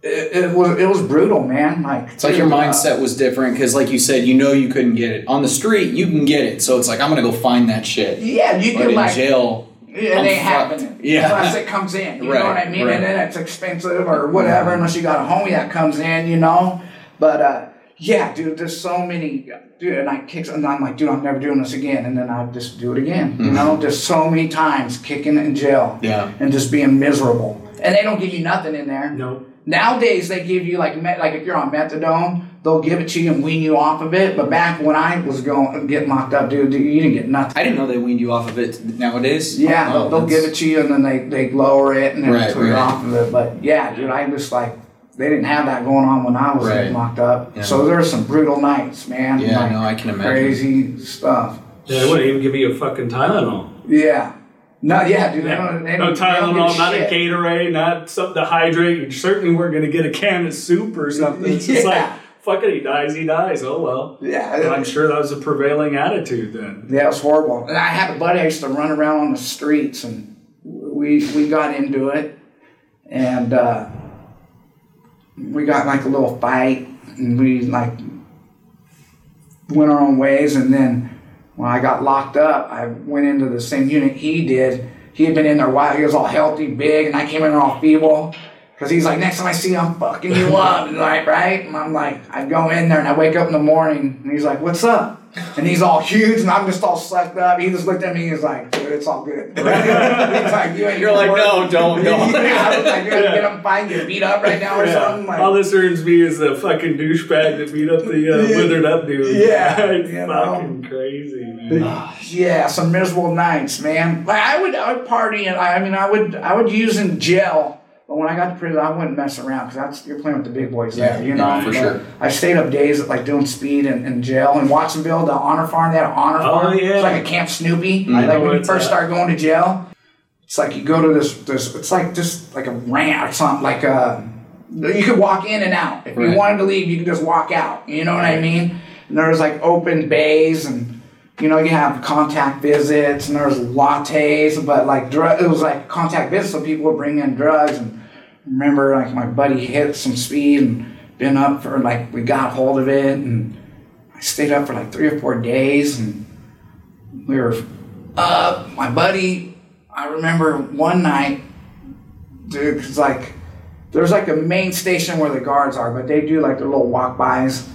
it, it was it was brutal, man. Like It's like your mindset was different because, like you said, you know you couldn't get it on the street. You can get it, so it's like I'm gonna go find that shit. Yeah, you But could in like jail, it I'm ain't fucked. happening. Yeah. Unless it comes in. You Right, know what I mean? right. And then it's expensive or whatever, unless you got a homie that comes in, you know? But uh yeah, dude, there's so many dude, and I kick and I'm like, dude, I'm never doing this again. And then I just do it again. You know, just so many times kicking in jail. Mm-hmm. Yeah. And just being miserable. And they don't give you nothing in there. No. Nowadays they give you like me- like if you're on methadone, they'll give it to you and wean you off of it. But back when I was going getting locked up, dude, you didn't get nothing. I didn't know they weaned you off of it nowadays. Yeah, Oh, they'll, they'll give it to you and then they, they lower it and then Right, twist right. off of it. But yeah, dude, I just like they didn't have that going on when I was Right. locked up. Yeah. So there were some brutal nights, man. Yeah, like, no, I can imagine. Crazy stuff. Yeah, they wouldn't even give you a fucking Tylenol. Yeah. No, yeah, dude. They Yeah. don't, they No don't, they don't Tylenol, give not a. Gatorade, not something to hydrate. You certainly weren't going to get a can of soup or something. It's just Yeah. like, fuck it, he dies, he dies. Oh well. Yeah. And I'm sure that was a prevailing attitude then. Yeah, it was horrible. And I had a buddy I used to run around on the streets, and we we got into it, and uh, we got like a little fight, and we like went our own ways. And then when I got locked up, I went into the same unit he did. He had been in there a while. He was all healthy, big, and I came in there all feeble. Cause he's like, next time I see you, I'm fucking you up, like, right? And I'm like, I go in there and I wake up in the morning, and he's like, what's up? And he's all huge, and I'm just all sucked up. He just looked at me, and he's like, dude, it's all good. he's like, you ain't You're like, worried." no, don't, don't. yeah, I was like, you get him fine, get beat up right now or something. Like, All this earns me is a fucking douchebag that beat up the uh, withered up dude. Yeah, it's you know. fucking crazy, man. Yeah, some miserable nights, man. Like I would, I would party, and I, I mean, I would, I would use in jail. But when I got to prison, I wouldn't mess around because that's you're playing with the big boys. Yeah, there, you know. yeah, for But sure. I stayed up days like doing speed in, in jail in Watsonville, the honor farm. They had an honor Oh, farm. yeah. It's like a Camp Snoopy. Mm-hmm. I know Like when you first at. start going to jail, it's like you go to this. This it's like just like a ramp or something. Like a you could walk in and out. If you wanted to leave, you could just walk out. You know what I mean? And there was like open bays and you know, you have contact visits and there was lattes, but like drug, it was like contact visits, so people would bring in drugs. And remember, like my buddy hit some speed and been up for like we got hold of it, and I stayed up for like three or four days, and we were up. My buddy, I remember one night, dude, it's like there's like a main station where the guards are, but they do like their little walk bys.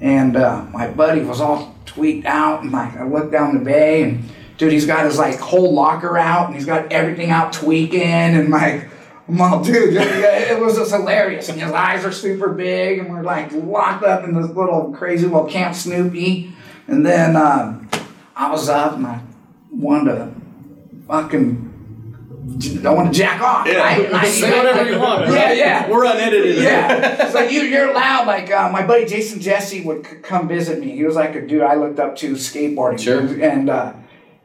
And uh, my buddy was all tweaked out, and like I looked down the bay, and dude, he's got his like whole locker out, and he's got everything out tweaking, and like, I'm all, dude, it was just hilarious. And his eyes are super big, and we're like locked up in this little crazy little Camp Snoopy. And then um, I was up, and I wanted to fucking. I want to jack off. right? And I- Say whatever you want. Yeah, yeah. We're unedited. Yeah, so you you're allowed. Like uh, my buddy Jason Jessee would c- come visit me. He was like a dude I looked up to skateboarding. Sure. And uh,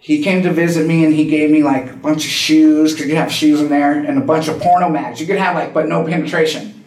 he came to visit me, and he gave me like a bunch of shoes because you have shoes in there, and a bunch of porno mags. You could have like, but no penetration.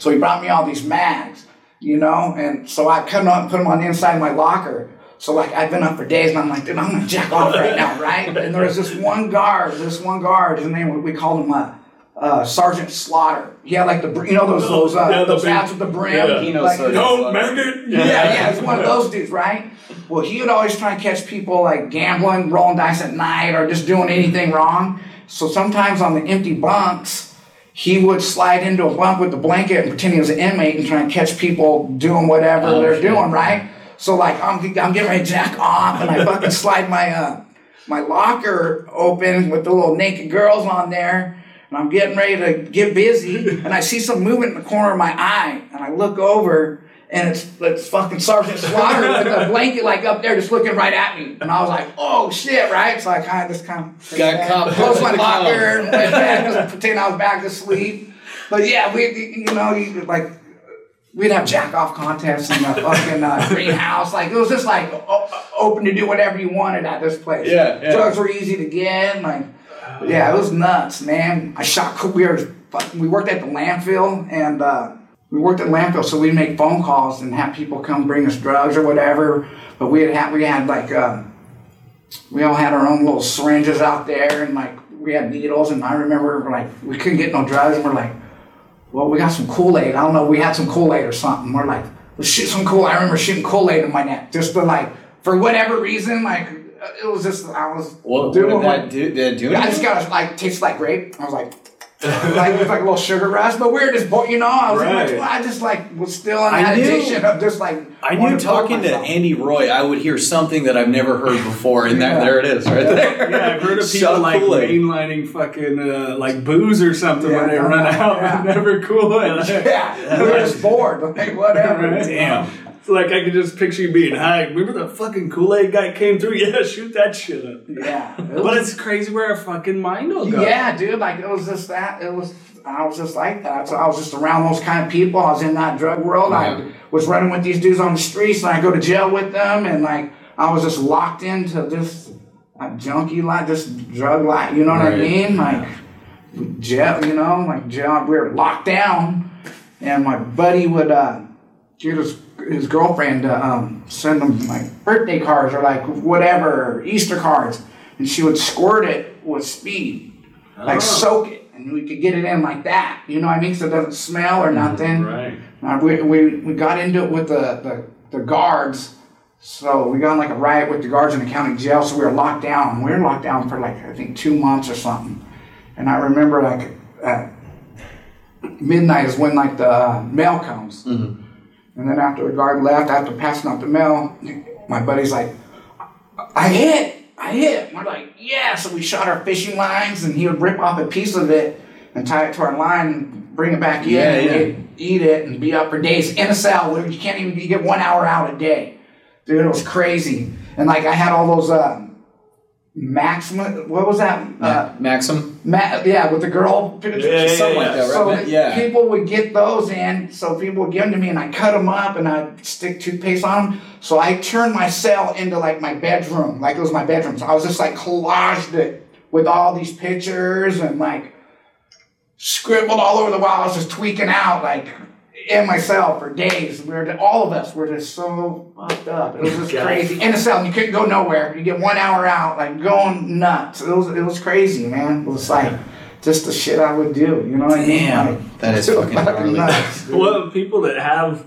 So he brought me all these mags, you know, and so I cut them up put them on the inside of my locker. So like I've been up for days, and I'm like, dude, I'm gonna jack off right now, right? And there was this one guard, this one guard, his name we called him uh, uh, Sergeant Slaughter. He had like the br- you know those those uh, Yeah, those hats with the brim. yeah. He knows like, Sergeant Don't make it. yeah, yeah, it's one of those dudes, right? Well, he would always try and catch people like gambling, rolling dice at night, or just doing anything wrong. So sometimes on the empty bunks, he would slide into a bunk with the blanket and pretend he was an inmate and try and catch people doing whatever Oh, they're shit. doing, right? So like I'm, I'm getting ready to jack off, and I fucking slide my uh, my locker open with the little naked girls on there. And I'm getting ready to get busy, and I see some movement in the corner of my eye, and I look over, and it's it's fucking Sergeant Slaughter with a blanket like up there, just looking right at me. And I was like, "Oh shit!" Right? So I kind of just kind of Got caught closed my locker went back, just pretend I was back to sleep. But yeah, we you know you like we'd have jack off contests in the fucking uh, greenhouse. Like it was just like o- open to do whatever you wanted at this place. Yeah, yeah. Drugs were easy to get. Like yeah, it was nuts, man. I shot. We were we worked at the landfill and. uh we worked at landfill, so we'd make phone calls and have people come bring us drugs or whatever. But we had, had we had like uh, we all had our own little syringes out there, and like we had needles. And I remember like we couldn't get no drugs, and we're like, well, we got some Kool Aid. I don't know, we had some Kool Aid or something. We're like, let's shoot some Kool. I remember shooting Kool Aid in my neck, just to like for whatever reason, like it was just I was What, what doing did my- that do? Did it do I just anything? got like tastes like grape. I was like. like it was like a little sugar rush, but we were just, bo- you know, I was Right. like, I just like was still in I that addiction of just like. I knew to talking to. Andy Roy, I would hear something that I've never heard before, and Yeah. that, there it is, right there. Yeah, I've heard of people Shot like Kool-Aid. mainlining fucking uh, like booze or something Yeah, when they run out yeah. and never cool it. Yeah, we were just bored. Like whatever. Right? Damn. It's like I could just picture you being high. Remember the fucking Kool Aid guy came through? Yeah, shoot that shit up. Yeah. It But was- it's crazy where a fucking mind will go. yeah, dude. Like it was just that. It was. I was just like that. So I was just around those kind of people. I was in that drug world. Yeah. I was running with these dudes on the streets, and I go to jail with them, and like I was just locked into this a junkie life, this drug life. You know what I mean? Like jail. You know, like jail. We were locked down, and my buddy would uh, get his his girlfriend to um, send him like birthday cards or like whatever Easter cards, and she would squirt it with speed, like soak it, and we could get it in like that. You know what I mean? So it doesn't smell or nothing. Right. Uh, we, we, we got into it with the, the, the guards So we got in like a riot with the guards in the county jail, so we were locked down. We were locked down for like I think two months or something. And I remember like at midnight is when like the uh, mail comes. And then after the guard left, after passing out the mail, my buddy's like, I hit, I hit. And we're like, yeah. So we shot our fishing lines, and he would rip off a piece of it and tie it to our line, and bring it back in, Yeah, and yeah. eat it, and be up for days in a cell where you can't even you get one hour out a day. Dude, it was crazy. And like I had all those uh, maximum. What was that? Uh, Maxim. Ma- yeah, with the girl picture. Yeah, yeah, Something like yeah. that, right? So man? yeah. people would get those in, so people would give them to me, and I cut them up, and I would stick toothpaste on them. So I turned my cell into like my bedroom, like it was my bedroom. So I was just like collaged it with all these pictures and like scribbled all over the wall. I was just tweaking out, like in myself for days. We were all of us were just so fucked up. It was just God. crazy in a cell. You couldn't go nowhere. You get one hour out, like going nuts. It was it was crazy, man. It was like just the shit I would do. You know what I mean? Damn, Like, that is it was fucking gnarly. nuts. Well, people that have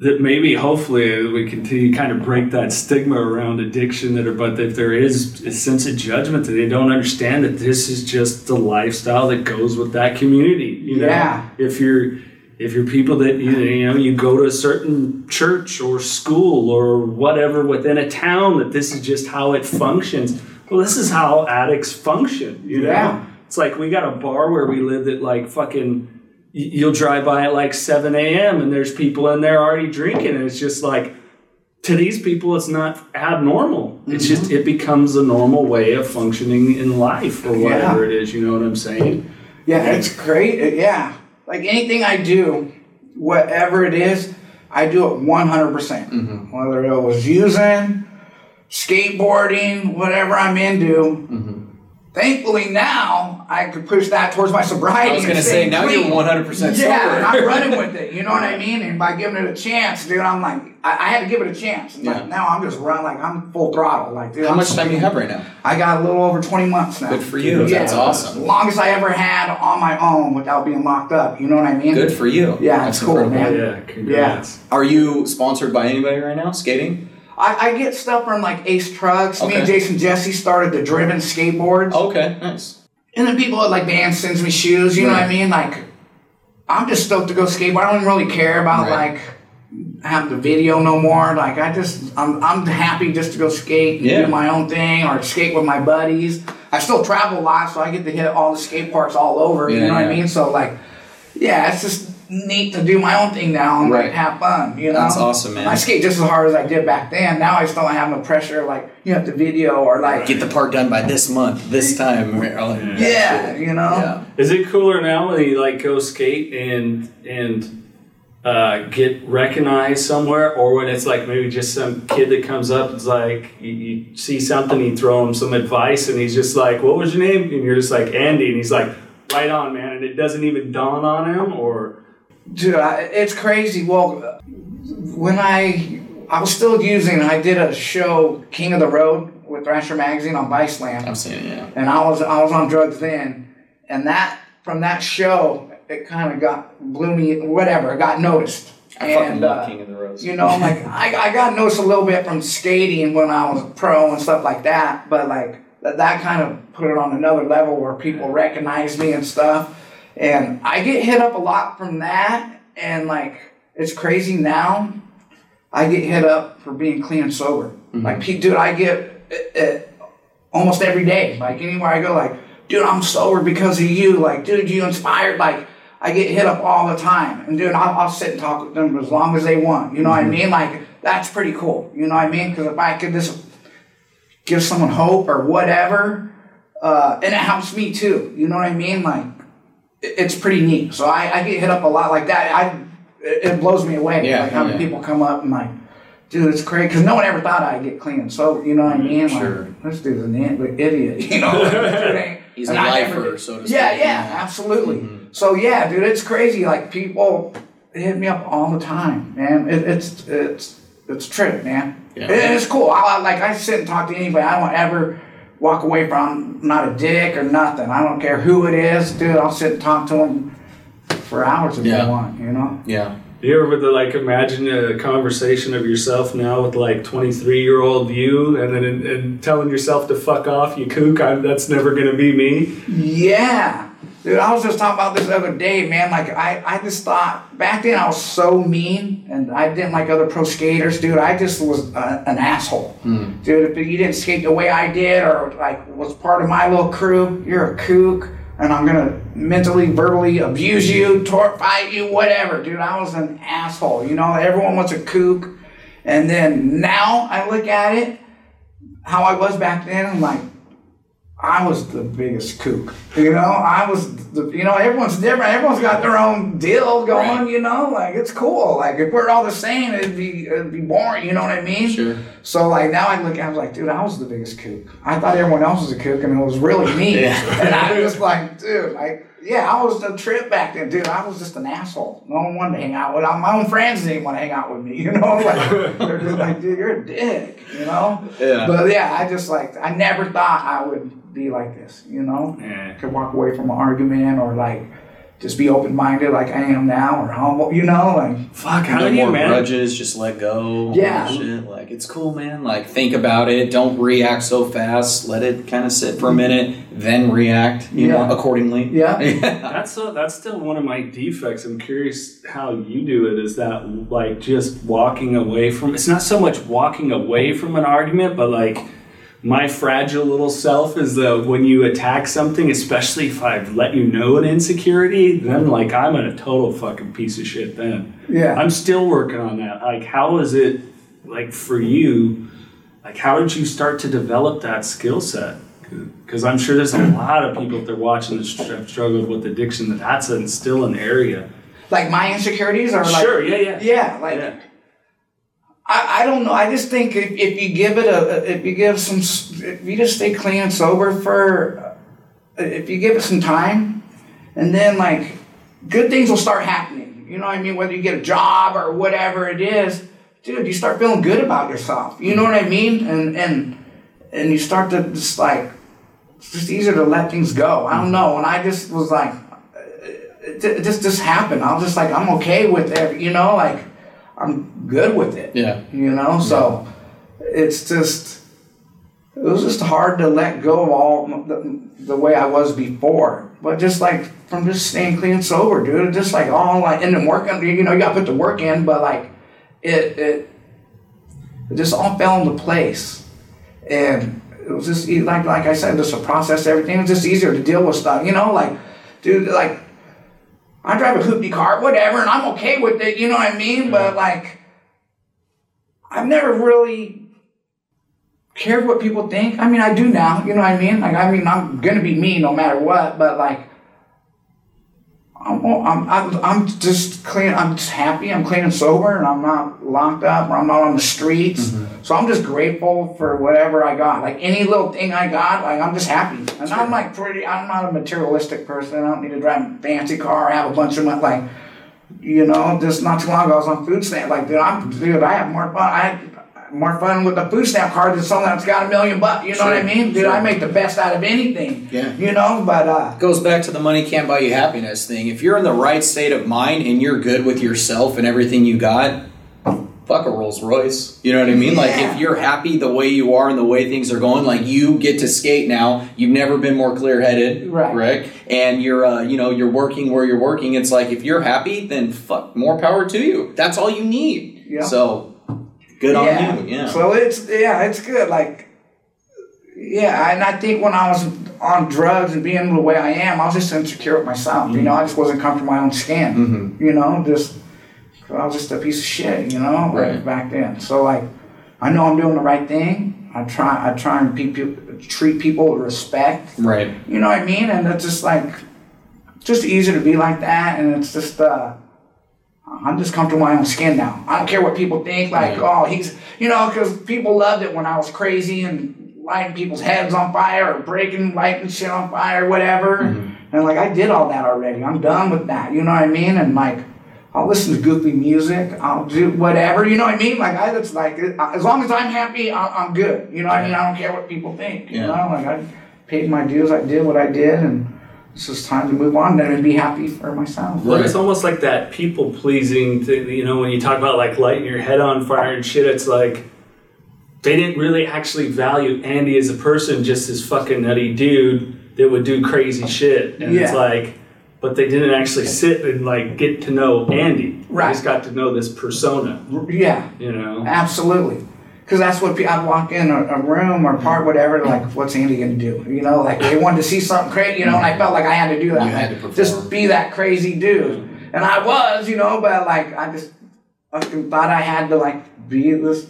that maybe hopefully we continue to kind of break that stigma around addiction that are but if there is a sense of judgment that they don't understand that this is just the lifestyle that goes with that community you know Yeah. if you're if you're people that you know you go to a certain church or school or whatever within a town that this is just how it functions well this is how addicts function you know Yeah. it's like we got a bar where we live that like fucking you'll drive by at like 7 a.m. and there's people in there already drinking and it's just like to these people it's not abnormal it's just Mm-hmm. it becomes a normal way of functioning in life or whatever it is you know what i'm saying Yeah, it's great. Yeah. Like anything I do, whatever it is, I do it 100%. percent mm-hmm. Whether it was using, skateboarding, whatever I'm into. Mm-hmm. Thankfully now I could push that towards my sobriety. I was gonna say now clean. you're 100 percent sober. Yeah, I'm running with it. You know what I mean? And by giving it a chance, dude, I'm like, I, I had to give it a chance. And Yeah. like, now I'm just running, like I'm full throttle. Like, dude, How I'm much time do you have right now? I got a little over 20 months now. Good for you. Yeah, That's awesome. Longest I ever had on my own without being locked up. You know what I mean? Good for you. Yeah, That's it's cool, incredible. man. yeah congrats Are you sponsored by anybody right now? Skating? I, I get stuff from like Ace Trucks. Me and Jason Jessee started the Driven skateboards. Okay, nice. And then people like band sends me shoes. You know what I mean? Like, I'm just stoked to go skateboard. I don't really care about Right. like have the video no more. Like I just I'm I'm happy just to go skate and Yeah. do my own thing or skate with my buddies. I still travel a lot, so I get to hit all the skate parks all over. you Yeah, know what. I mean? So like, yeah, it's just neat to do my own thing now and Right. like have fun. You know, That's awesome, man. I skate just as hard as I did back then. Now I still don't have no pressure. Like you have to video or like Get the part done by this month, this time. or all that yeah, you know. Yeah. Is it cooler now when you like go skate and and uh, get recognized somewhere, or when it's like maybe just some kid that comes up, it's like you, you see something, you throw him some advice, and he's just like, "What was your name?" And you're just like Andy, and he's like, "Right on, man," and it doesn't even dawn on him, or Dude, I, it's crazy. Well, when I I was still using, I did a show, King of the Road, with Thrasher Magazine on Viceland, I'm seeing it, yeah. and I was I was on drugs then, and that from that show, it kind of got blew me, whatever, it got noticed. I fucking and, love uh, King of the Road. You know, I'm like, I, I got noticed a little bit from skating when I was pro and stuff like that, but like that, that kind of put it on another level where people recognize me and stuff. And I get hit up a lot from that, and like it's crazy now. I get hit up for being clean and sober. Mm-hmm. Like, dude, I get it, it almost every day. Like anywhere I go, like, dude, I'm sober because of you. Like, dude, you inspired. Like, I get hit up all the time, and dude, I'll, I'll sit and talk with them as long as they want. You know what I mm-hmm. mean? Like, that's pretty cool. You know what I mean? Because if I could just give someone hope or whatever, uh, and it helps me too. You know what I mean? Like, it's pretty neat. So I, I get hit up a lot like that. I it, it blows me away. Yeah, like having yeah. people come up and like, dude, it's crazy because no one ever thought I'd get clean. So you know what I mm, mean? Sure. Like, this dude's an i- idiot. You know, This dude ain't- He's and a I never lifer, did- so to Yeah, speak. yeah, yeah, absolutely. Mm-hmm. So yeah, dude, it's crazy. Like people hit me up all the time, man. It, it's it's it's a trip, man. Yeah. It- it's cool. I, I- like I sit and talk to anybody. I don't ever walk away from I'm not a dick or nothing. I don't care who it is, dude. I'll sit and talk to them for hours if Yeah. they want. You know. Yeah. Do you ever like imagine a conversation of yourself now with like 23 year old you and then and, and telling yourself to fuck off, you kook, I'm, that's never gonna be me? Yeah. Dude, I was just talking about this the other day, man. Like, I, I just thought back then I was so mean and I didn't like other pro skaters, dude. I just was a, an asshole. Hmm. Dude, if you didn't skate the way I did or like was part of my little crew, you're a kook and I'm gonna mentally, verbally abuse you, tort fight you, whatever. Dude, I was an asshole. You know, everyone was a kook. And then now I look at it, how I was back then, I'm like, I was the biggest kook. You know, I was the, you know, everyone's different. Everyone's got their own deal going, Right. you know, like it's cool. Like if we're all the same, it'd be, it'd be boring, you know what I mean? Sure. So like now I look at I was like, dude, I was the biggest kook. I thought everyone else was a kook and it was really me. Yeah. And I was like, dude, like, yeah, I was the trip back then, dude. I was just an asshole. No one wanted to hang out with. My own friends didn't want to hang out with me, you know. Like they're just like, dude, you're a dick, you know. Yeah. But yeah, I just like I never thought I would be like this, you know. Yeah. Could walk away from an argument or like just be open minded like I am now or humble, you know, like Fuck, how no do you, more man? grudges, just let go. Yeah. Shit. Like it's cool, man. Like think about it. Don't react so fast. Let it kind of sit for a minute, then react. You Yeah. know, accordingly. Yeah. That's so, that's still one of my defects. I'm curious how you do it. Is that like just walking away from? It's not so much walking away from an argument, but like my fragile little self is that when you attack something, especially if I've let you know an insecurity, then like I'm a total fucking piece of shit. Then Yeah. I'm still working on that. Like, how is it like for you? Like, how did you start to develop that skill set? Because I'm sure there's a lot of people if they're watching that have struggled with addiction. That that's still an area. like my insecurities are like sure, yeah, yeah, yeah, like yeah. I, I don't know. I just think if, if you give it a, if you give some, if you just stay clean and sober for, uh, if you give it some time, and then like, good things will start happening. You know what I mean? Whether you get a job or whatever it is, dude, you start feeling good about yourself. You know what I mean? And and and you start to just like, it's just easier to let things go. I don't know. And I just was like, it, it just just happened. I was just like, I'm okay with it. You know, like. I'm good with it. Yeah. You know, so it's just it was just hard to let go of all the, the way I was before. But just like from just staying clean and sober, dude, just like all like and then working, you know, you got to put the work in, but like it it it just all fell into place, and it was just like like I said, just to process everything. It's just easier to deal with stuff, you know, like dude, like I drive a hoopty car, whatever, and I'm okay with it, you know what I mean? But like, I've never really cared what people think. I mean, I do now, you know what I mean? Like, I mean, I'm gonna be me no matter what, but like, I'm, I'm, I'm, just clean, I'm just happy, I'm clean and sober, and I'm not locked up, or I'm not on the streets. Mm-hmm. So I'm just grateful for whatever I got. Like, any little thing I got, like, I'm just happy. And I'm like pretty, I'm not a materialistic person. I don't need to drive a fancy car, I have a bunch of money, like, you know, just not too long ago, I was on food stamp. Like, dude, I'm, dude, I have more fun. I had more fun with the food stamp card than someone that's got a million bucks. You know what I mean, dude? sure. I make the best out of anything. Yeah. You know, but uh, goes back to the money can't buy you happiness thing. If you're in the right state of mind and you're good with yourself and everything you got, fuck a Rolls Royce. You know what I mean? Like if you're happy the way you are and the way things are going, like you get to skate now. You've never been more clear headed, Right. Rick. And you're, uh, you know, you're working where you're working. It's like if you're happy, then fuck, more power to you. That's all you need. Yeah. So good on you. Yeah. So it's yeah, it's good. Like yeah, and I think when I was on drugs and being the way I am, I was just insecure with myself. You know, I just wasn't comfortable in my own skin. You know, just I was just a piece of shit. You know, like, back then. So like, I know I'm doing the right thing. I try. I try and treat people with respect. right. You know what I mean? And it's just like, just easy to be like that. And it's just, uh, I'm just comfortable in my own skin now. I don't care what people think. Like, oh, he's, you know, because people loved it when I was crazy and lighting people's heads on fire or breaking, lighting shit on fire, whatever. And like, I did all that already. I'm done with that. You know what I mean? And like, I'll listen to goofy music. I'll do whatever. You know what I mean? Like, I just like, as long as I'm happy, I'm, I'm good. You know what I mean? I don't care what people think. You Yeah. know, like I paid my dues. I did what I did, and it's just time to move on then and be happy for myself. Well, it's almost like that people pleasing thing, you know, when you talk about like lighting your head on fire and shit, it's like they didn't really actually value Andy as a person, just this fucking nutty dude that would do crazy shit. And it's like, but they didn't actually sit and like get to know Andy. They Right. just got to know this persona, Yeah, you know? absolutely. Because that's what I'd walk in a, a room or part, mm-hmm. whatever, like, what's Andy gonna do? You know, like they wanted to see something crazy, you know, and I mm-hmm. felt like I had to do that. You had to perform. Just be that crazy dude. And I was, you know, but like, I just fucking thought I had to, like, be this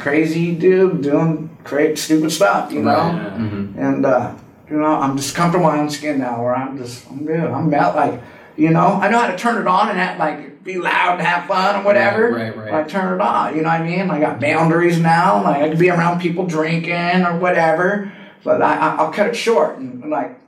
crazy dude doing crazy, stupid stuff, you know? Yeah. Mm-hmm. And, uh, you know, I'm just comfortable in my own skin now where I'm just, I'm good. I'm out, like, you know, I know how to turn it on and have, like, be loud and have fun or whatever. Right, right, right. I turn it on, you know what I mean? I got boundaries now. Like, I can be around people drinking or whatever, but I, I, I'll cut it short. And, like,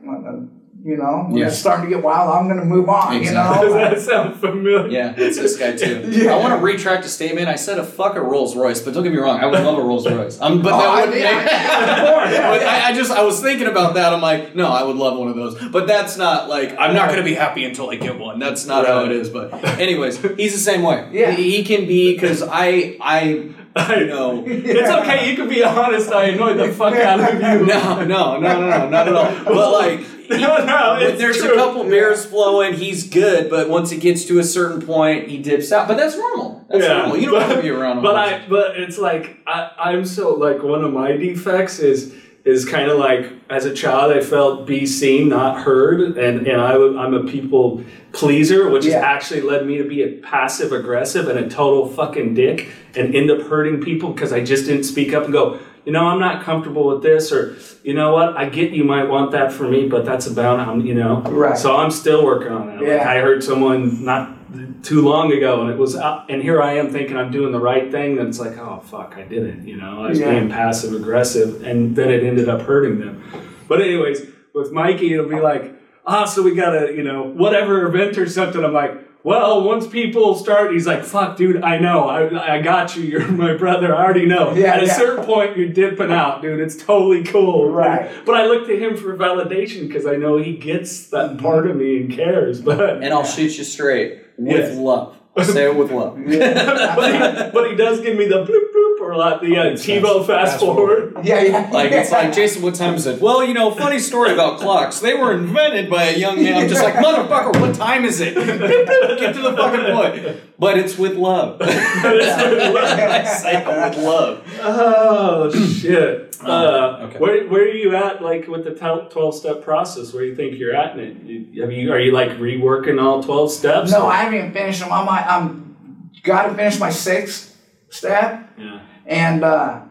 you know, when Yeah. it's starting to get wild, I'm going to move on, Exactly. you Does know? that sound familiar? Yeah, it's this guy too. Yeah. I want to retract a statement. I said a fuck a Rolls Royce, but don't get me wrong, I would love a Rolls Royce. Um, but Oh, that I- wouldn't yeah, make- yeah, of course, yeah, But. I, I just I was thinking about that. I'm like, no, I would love one of those. But that's not like I'm not gonna be happy until I get one. That's not how it is. But anyways, he's the same way. Yeah. he, he can be because I I you know. It's okay, you can be honest. I annoyed the fuck out of you. No, no, no, no, no, not at all. But like, No, no, it's there's true. a couple beers flowing, he's good. But once it gets to a certain point, he dips out. But that's normal. That's normal. You don't but, want to be around. But I, but it's like I, I'm so like one of my defects is is kind of like as a child I felt be seen, not heard, and and I, I'm a people pleaser, which has actually led me to be a passive aggressive and a total fucking dick, and end up hurting people because I just didn't speak up and go. You know, I'm not comfortable with this, or you know what? I get you might want that for me, but that's about I'm, you know. Right. So I'm still working on it. Like, Yeah. I heard someone not too long ago, and it was, uh, and here I am thinking I'm doing the right thing. Then it's like, oh fuck, I didn't. You know, I was Yeah. being passive aggressive, and then it ended up hurting them. But anyways, with Mikey, it'll be like, ah, so we got a, you know, whatever event or something. I'm like. Well, once people start, he's like, "Fuck, dude, I know, I, I got you. You're my brother. I already know." Yeah, At a certain point, you're dipping out, dude. It's totally cool, Right. But I look to him for validation because I know he gets that part of me and cares. But And I'll shoot you straight with Yes. love. I'll say it with love. but, he, but he does give me the bloop bloop or like the uh, TiVo fast forward. Yeah, yeah. Like it's like Jason, what time is it? Well, you know, funny story about clocks. They were invented by a young man. I'm just like, motherfucker, what time is it? Get to the fucking point. But it's with love. I say it with love. Oh shit! Uh, okay. Where where are you at, like with the twelve step process? Where do you think you're at in it? You, have you are you like reworking all twelve steps? No, I haven't even finished them. I'm, I'm got to finish my sixth step. Yeah. and uh,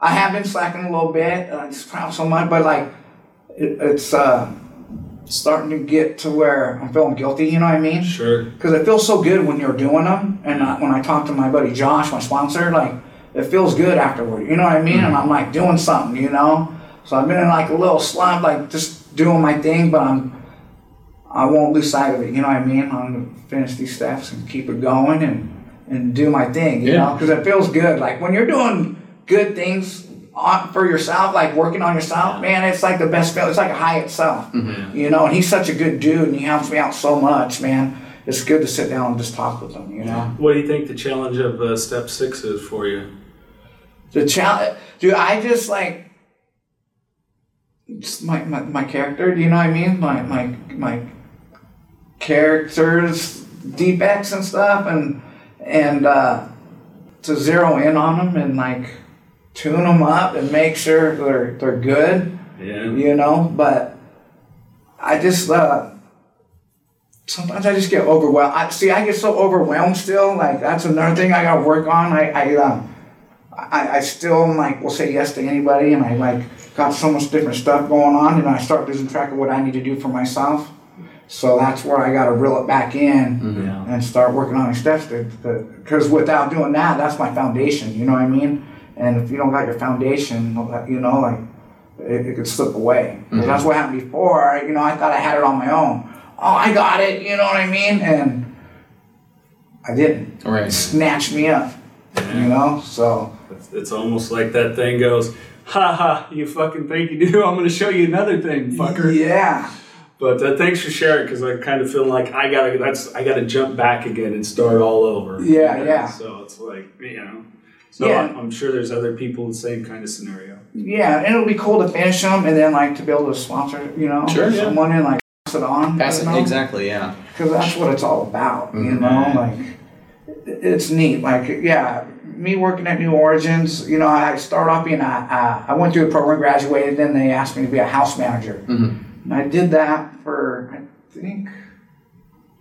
I have been slacking a little bit. I just proud so much, but like it, it's uh, starting to get to where I'm feeling guilty. You know what I mean? Sure. Because it feels so good when you're doing them, and I, when I talk to my buddy Josh, my sponsor, like it feels good afterward. You know what I mean? And I'm like doing something. You know. So I've been in like a little slump, like just doing my thing, but I'm. I won't lose sight of it. You know what I mean? I'm gonna finish these steps and keep it going and and do my thing. You Yeah. know, because it feels good. Like when you're doing good things on, for yourself, like working on yourself, man, it's like the best feel. It's like a high itself. You know, and he's such a good dude, and he helps me out so much, man. It's good to sit down and just talk with him. You know, What do you think the challenge of uh, step six is for you? The challenge, dude. I just like. Just my, my, my character, do you know what I mean? My my my characters, defects and stuff, and and uh, to zero in on them and like tune them up and make sure they're they're good, Yeah. you know. But I just uh, sometimes I just get overwhelmed. I see I get so overwhelmed still. Like that's another thing I gotta work on. I I uh, I, I still like will say yes to anybody, and I like got so much different stuff going on, and I start losing track of what I need to do for myself. So that's where I got to reel it back in mm-hmm. Yeah. and start working on these steps. Because without doing that, that's my foundation. You know what I mean? And if you don't got your foundation, you know, like it, it could slip away. 'Cause That's what happened before. You know, I thought I had it on my own. Oh, I got it. You know what I mean? And I didn't. Right. It snatched me up. You know, so It's, it's almost like that thing goes, ha ha, you fucking think you do? I'm going to show you another thing, fucker. yeah. But uh, thanks for sharing because I kind of feel like I gotta that's I gotta jump back again and start all over. Yeah, yeah. So it's like you know. So Yeah. I'm, I'm sure there's other people in the same kind of scenario. Yeah, and it'll be cool to finish them and then like to be able to sponsor, you know, Sure, yeah. someone and like pass it on. Pass it know? exactly. Yeah. because that's what it's all about, you know. Like, it's neat. Like, yeah, me working at New Origins, you know, I started off being a, a I went through a program, graduated, then they asked me to be a house manager, mm-hmm. and I did that for I think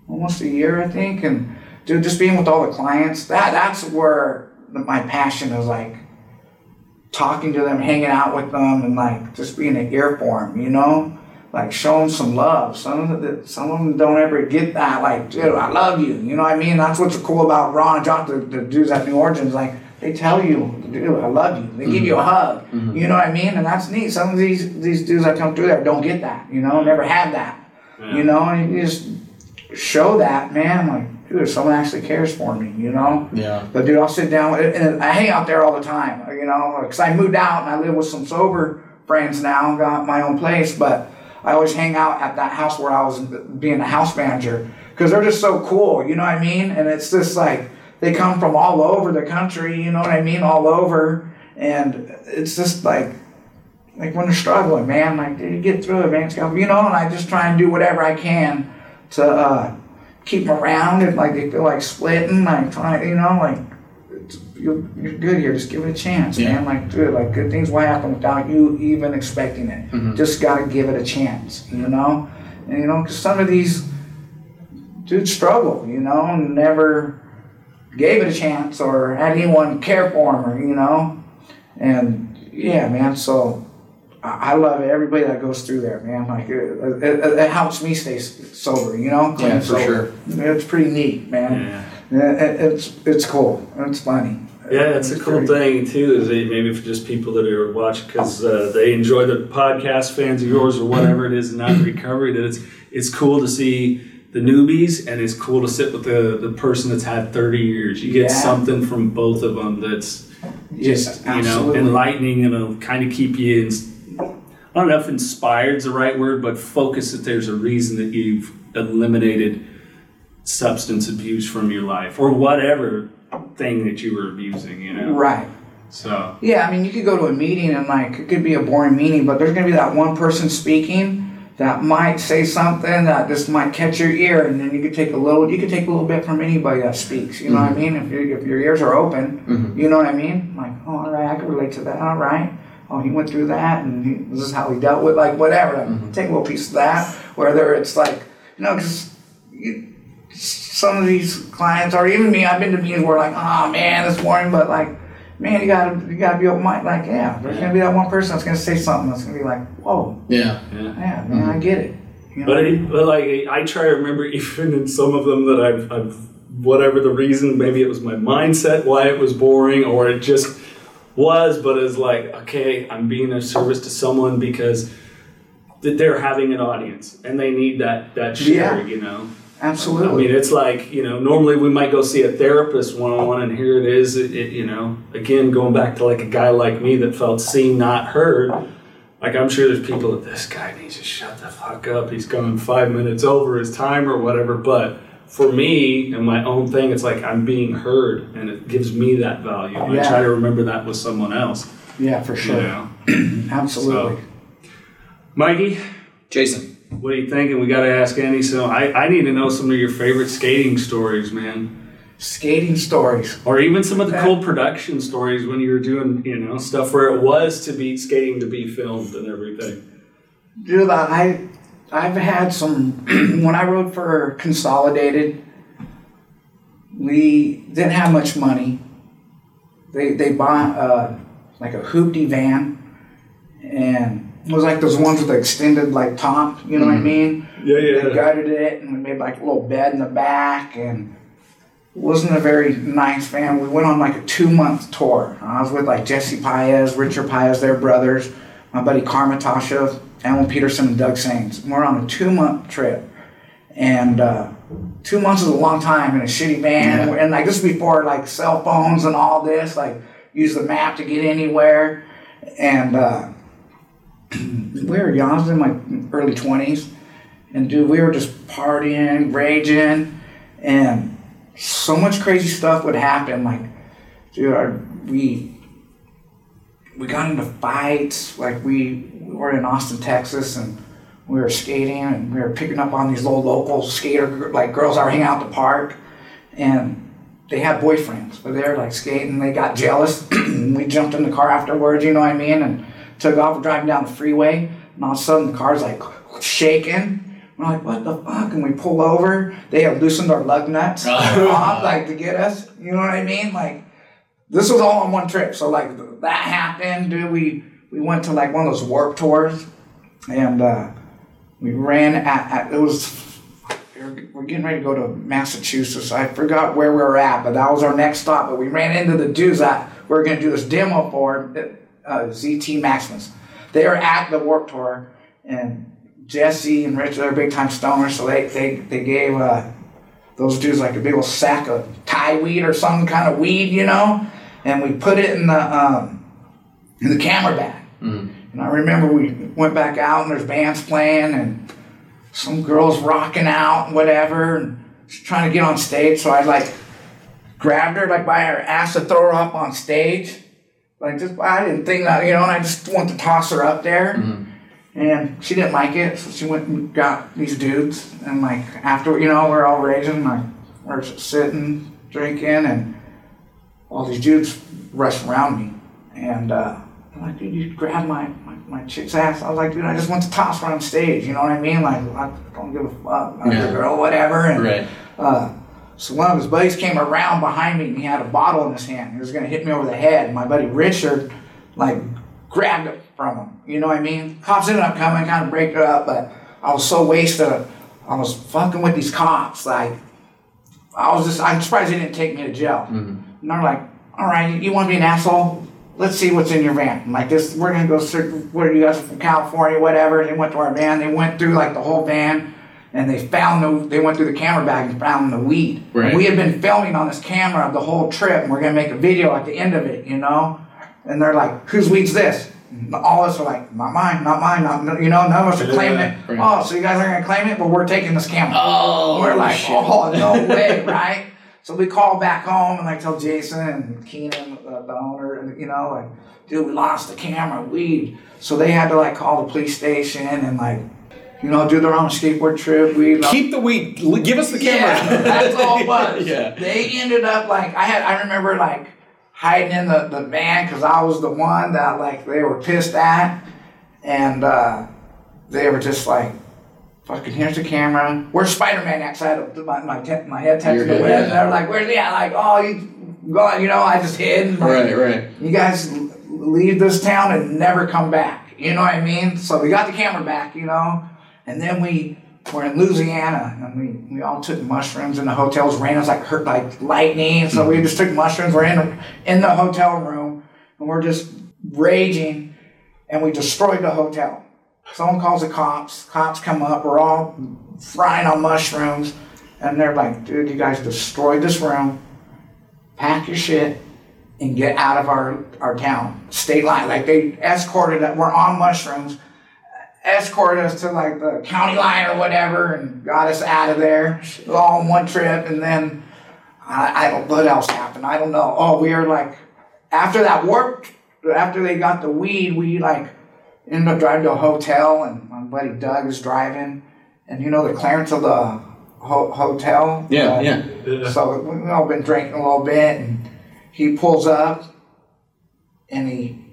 almost a year, I think, and dude, just being with all the clients, that that's where the, my passion is like talking to them, hanging out with them, and like just being an ear for them, you know, like show them some love. Some of them, some of them don't ever get that. Like, dude, I love you. You know what I mean? That's what's cool about Ron and John, the, the dudes at New Origins. Like, they tell you, dude, I love you. They give you a mm-hmm. hug. Mm-hmm. You know what I mean? And that's neat. Some of these these dudes that come through there don't get that. You know, never had that. You know, and you just show that, man. Like, dude, someone actually cares for me. You know. Yeah. But dude, I'll sit down with and I hang out there all the time, you know, because I moved out and I live with some sober friends now, and got my own place, but I always hang out at that house where I was being a house manager because they're just so cool, you know what I mean? And it's just like they come from all over the country, you know what I mean, all over, and it's just like like when they're struggling, man, like dude, get through it, man. It's You know, and I just try and do whatever I can to uh, keep them around if like they feel like splitting. Like try, you know, like you're, you're good here. Just give it a chance, Yeah. man. Like dude, like good things will happen without you even expecting it. Mm-hmm. Just gotta give it a chance, you know. And you know, because some of these dudes struggle, you know, never gave it a chance or had anyone care for them, or you know. And yeah, man. So I I love it. Everybody that goes through there, man. Like it, it, it helps me stay sober. You know. Yeah, for sober. It's pretty neat, man. Yeah, it's it's cool. It's funny. Yeah, it's a cool thing too. Is maybe for just people that are watching because uh, they enjoy the podcast, fans of yours or whatever it is, and not recovery. That it's it's cool to see the newbies, and it's cool to sit with the the person that's had thirty years. You get Yeah. something from both of them that's just Yeah, you know enlightening and it'll kind of keep you. In, I don't know if inspired's the right word, but focus that there's a reason that you've eliminated substance abuse from your life or whatever thing that you were abusing, you know. Right. So Yeah, I mean, you could go to a meeting and like it could be a boring meeting, but there's gonna be that one person speaking that might say something that just might catch your ear, and then you could take a little. You could take a little bit from anybody that speaks. You know what I mm-hmm. mean? If, you if your ears are open, mm-hmm. you know what I mean? Like, oh, all right, I can relate to that. All right. Oh, he went through that, and he, this is how he dealt with like whatever. Like, Take a little piece of that. Whether it's like, you know, because some of these clients, or even me, I've been to meetings where like, oh man, it's boring, but like, man, you gotta you gotta be open minded. Like, yeah, there's gonna be that one person that's gonna say something that's gonna be like, whoa, Yeah. yeah, yeah man, I mm-hmm. get it. You know? But, it, but like I try to remember even in some of them that I've, I've whatever the reason maybe it was my mindset why it was boring or it just was but it's like okay I'm being of service to someone because that they're having an audience and they need that that share Yeah. you know Absolutely. I mean it's like you know normally we might go see a therapist one on one and here it is it, it, you know again going back to like a guy like me that felt seen not heard like I'm sure there's people that this guy needs to shut the fuck up. He's going five minutes over his time or whatever. But for me and my own thing, it's like I'm being heard, and it gives me that value. And I try to remember that with someone else. yeah, for You sure. know. Absolutely. Mikey, Jason. What are you thinking? We got to ask Andy. So I, I need to know some of your favorite skating stories, man, Skating stories. or even some of the cool production stories when you were doing you know stuff where it was to be skating to be filmed and everything. Dude, I I've had some when I rode for Consolidated. We didn't have much money. They they bought uh, like a hoopty van, and it was like those ones with the extended like top. You know what I mean? Yeah, yeah. They gutted it, and we made like a little bed in the back, and it wasn't a very nice van. We went on like a two month tour. I was with like Jesse Paez, Richard Paez, their brothers, my buddy Karma Tsocheff, Alan Peterson, and Doug Sains. We're on a two month trip, and uh, two months is a long time in a shitty van. And like this is before like cell phones and all this. Like use the map to get anywhere, and uh, we were young. In my early twenties And dude, we were just partying, raging, and so much crazy stuff would happen. Like, dude, our, we we got into fights. Like we, we were in Austin, Texas, and we were skating, and we were picking up on these little local skater like girls that were hanging out at the park, and they had boyfriends, but they were like skating. They got jealous. we jumped in the car afterwards, you know what I mean, and took off. We're driving down the freeway, and all of a sudden the car's like shaking. We're like, what the fuck? And we pull over. They have loosened our lug nuts, off, like to get us. You know what I mean? Like this was all on one trip. So like that happened, dude. We we went to like one of those warp tours, and uh, we ran at, at it was we're- getting ready to go to Massachusetts. I forgot where we were at, but that was our next stop. But we ran into the dudes that we were going to do this demo for, uh, ZT Maximus. They were at the Warp Tour, and Jesse and Rich, they're big time stoners, so they, they, they gave uh, those dudes like a big old sack of Thai weed or some kind of weed, you know, and we put it in the um, in the camera bag. And I remember we went back out and there's bands playing and some girls rocking out and whatever and she's trying to get on stage. So I like grabbed her like by her ass to throw her up on stage. Like just I didn't think that you know, and I just wanted to toss her up there. And she didn't like it, so she went and got these dudes. And like after you know, we're all raging, like we're sitting, drinking, and all these dudes rushed around me. And uh, I'm like, dude, you grabbed my, my, my chick's ass. I was like, dude, I just want to toss her on stage. You know what I mean? Like, I don't give a fuck. I'm Yeah. a girl, whatever. And, Right. uh, so one of his buddies came around behind me and he had a bottle in his hand. He was going to hit me over the head. And my buddy Richard, like, grabbed it from him. You know what I mean? Cops ended up coming, kind of break it up, but I was so wasted. I was fucking with these cops. Like, I was just, I'm surprised they didn't take me to jail. Mm-hmm. And they're like, all right, you want to be an asshole? Let's see what's in your van. I'm like this, we're gonna go search. What are you guys from California? Whatever. They went to our van. They went through like the whole van, and they found the. They went through the camera bag and found the weed. Right. We had been filming on this camera the whole trip, and we're gonna make a video at the end of it, you know. And they're like, "Whose weed's this?" And all of us are like, "Not mine, not mine, not you know." None of us are claiming it. Right. Oh, so you guys aren't gonna claim it, but we're taking this camera. Oh, we're like, shit. oh no way, right? So we call back home and like tell Jason and Keenan, uh, the owner, and you know, like, dude, we lost the camera, weed. So they had to like call the police station and like, you know, do their own skateboard trip. We Keep the weed. Give us the camera. yeah, that's all it was. Yeah. They ended up like I had. I remember like hiding in the, the van because I was the one that like they were pissed at, and uh, they were just like, "Fucking here's the camera. Where's Spider Man?" Outside of my my, te- my head touching Your the head, yeah. And they're like, "Where's he at?" Like, "Oh, you gone?" You know, I just hid. like, Right, right. you guys leave this town and never come back. You know what I mean? So we got the camera back, you know, and then we were in Louisiana and we, we all took mushrooms in the hotels. Rain was like hurt like lightning, so we mm-hmm. just took mushrooms. We're in in the hotel room and we're just raging, and we destroyed the hotel. Someone calls the cops. Cops come up. We're all frying on mushrooms, and they're like, "Dude, you guys destroyed this room. Pack your shit." and get out of our, our town, state line. Like they escorted us, we're on mushrooms, escorted us to like the county line or whatever and got us out of there. All in one trip. And then I, I don't, what else happened? I don't know. Oh, we were like, after that warp, after they got the weed, we like ended up driving to a hotel and my buddy Doug is driving. And you know the clearance of the ho- hotel? Yeah, Uh, yeah. so we've all been drinking a little bit, and he pulls up, and he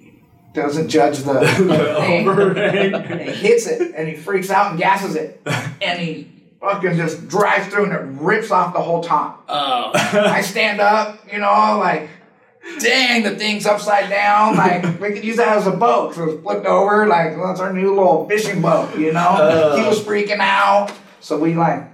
doesn't judge the, the thing, and he hits it, and he freaks out and gasses it, and he fucking just drives through, and it rips off the whole top. Oh. I stand up, you know, like, dang, the thing's upside down. Like, we could use that as a boat. So it's flipped over, like, well, that's our new little fishing boat, you know? he was oh. freaking out. So we, like,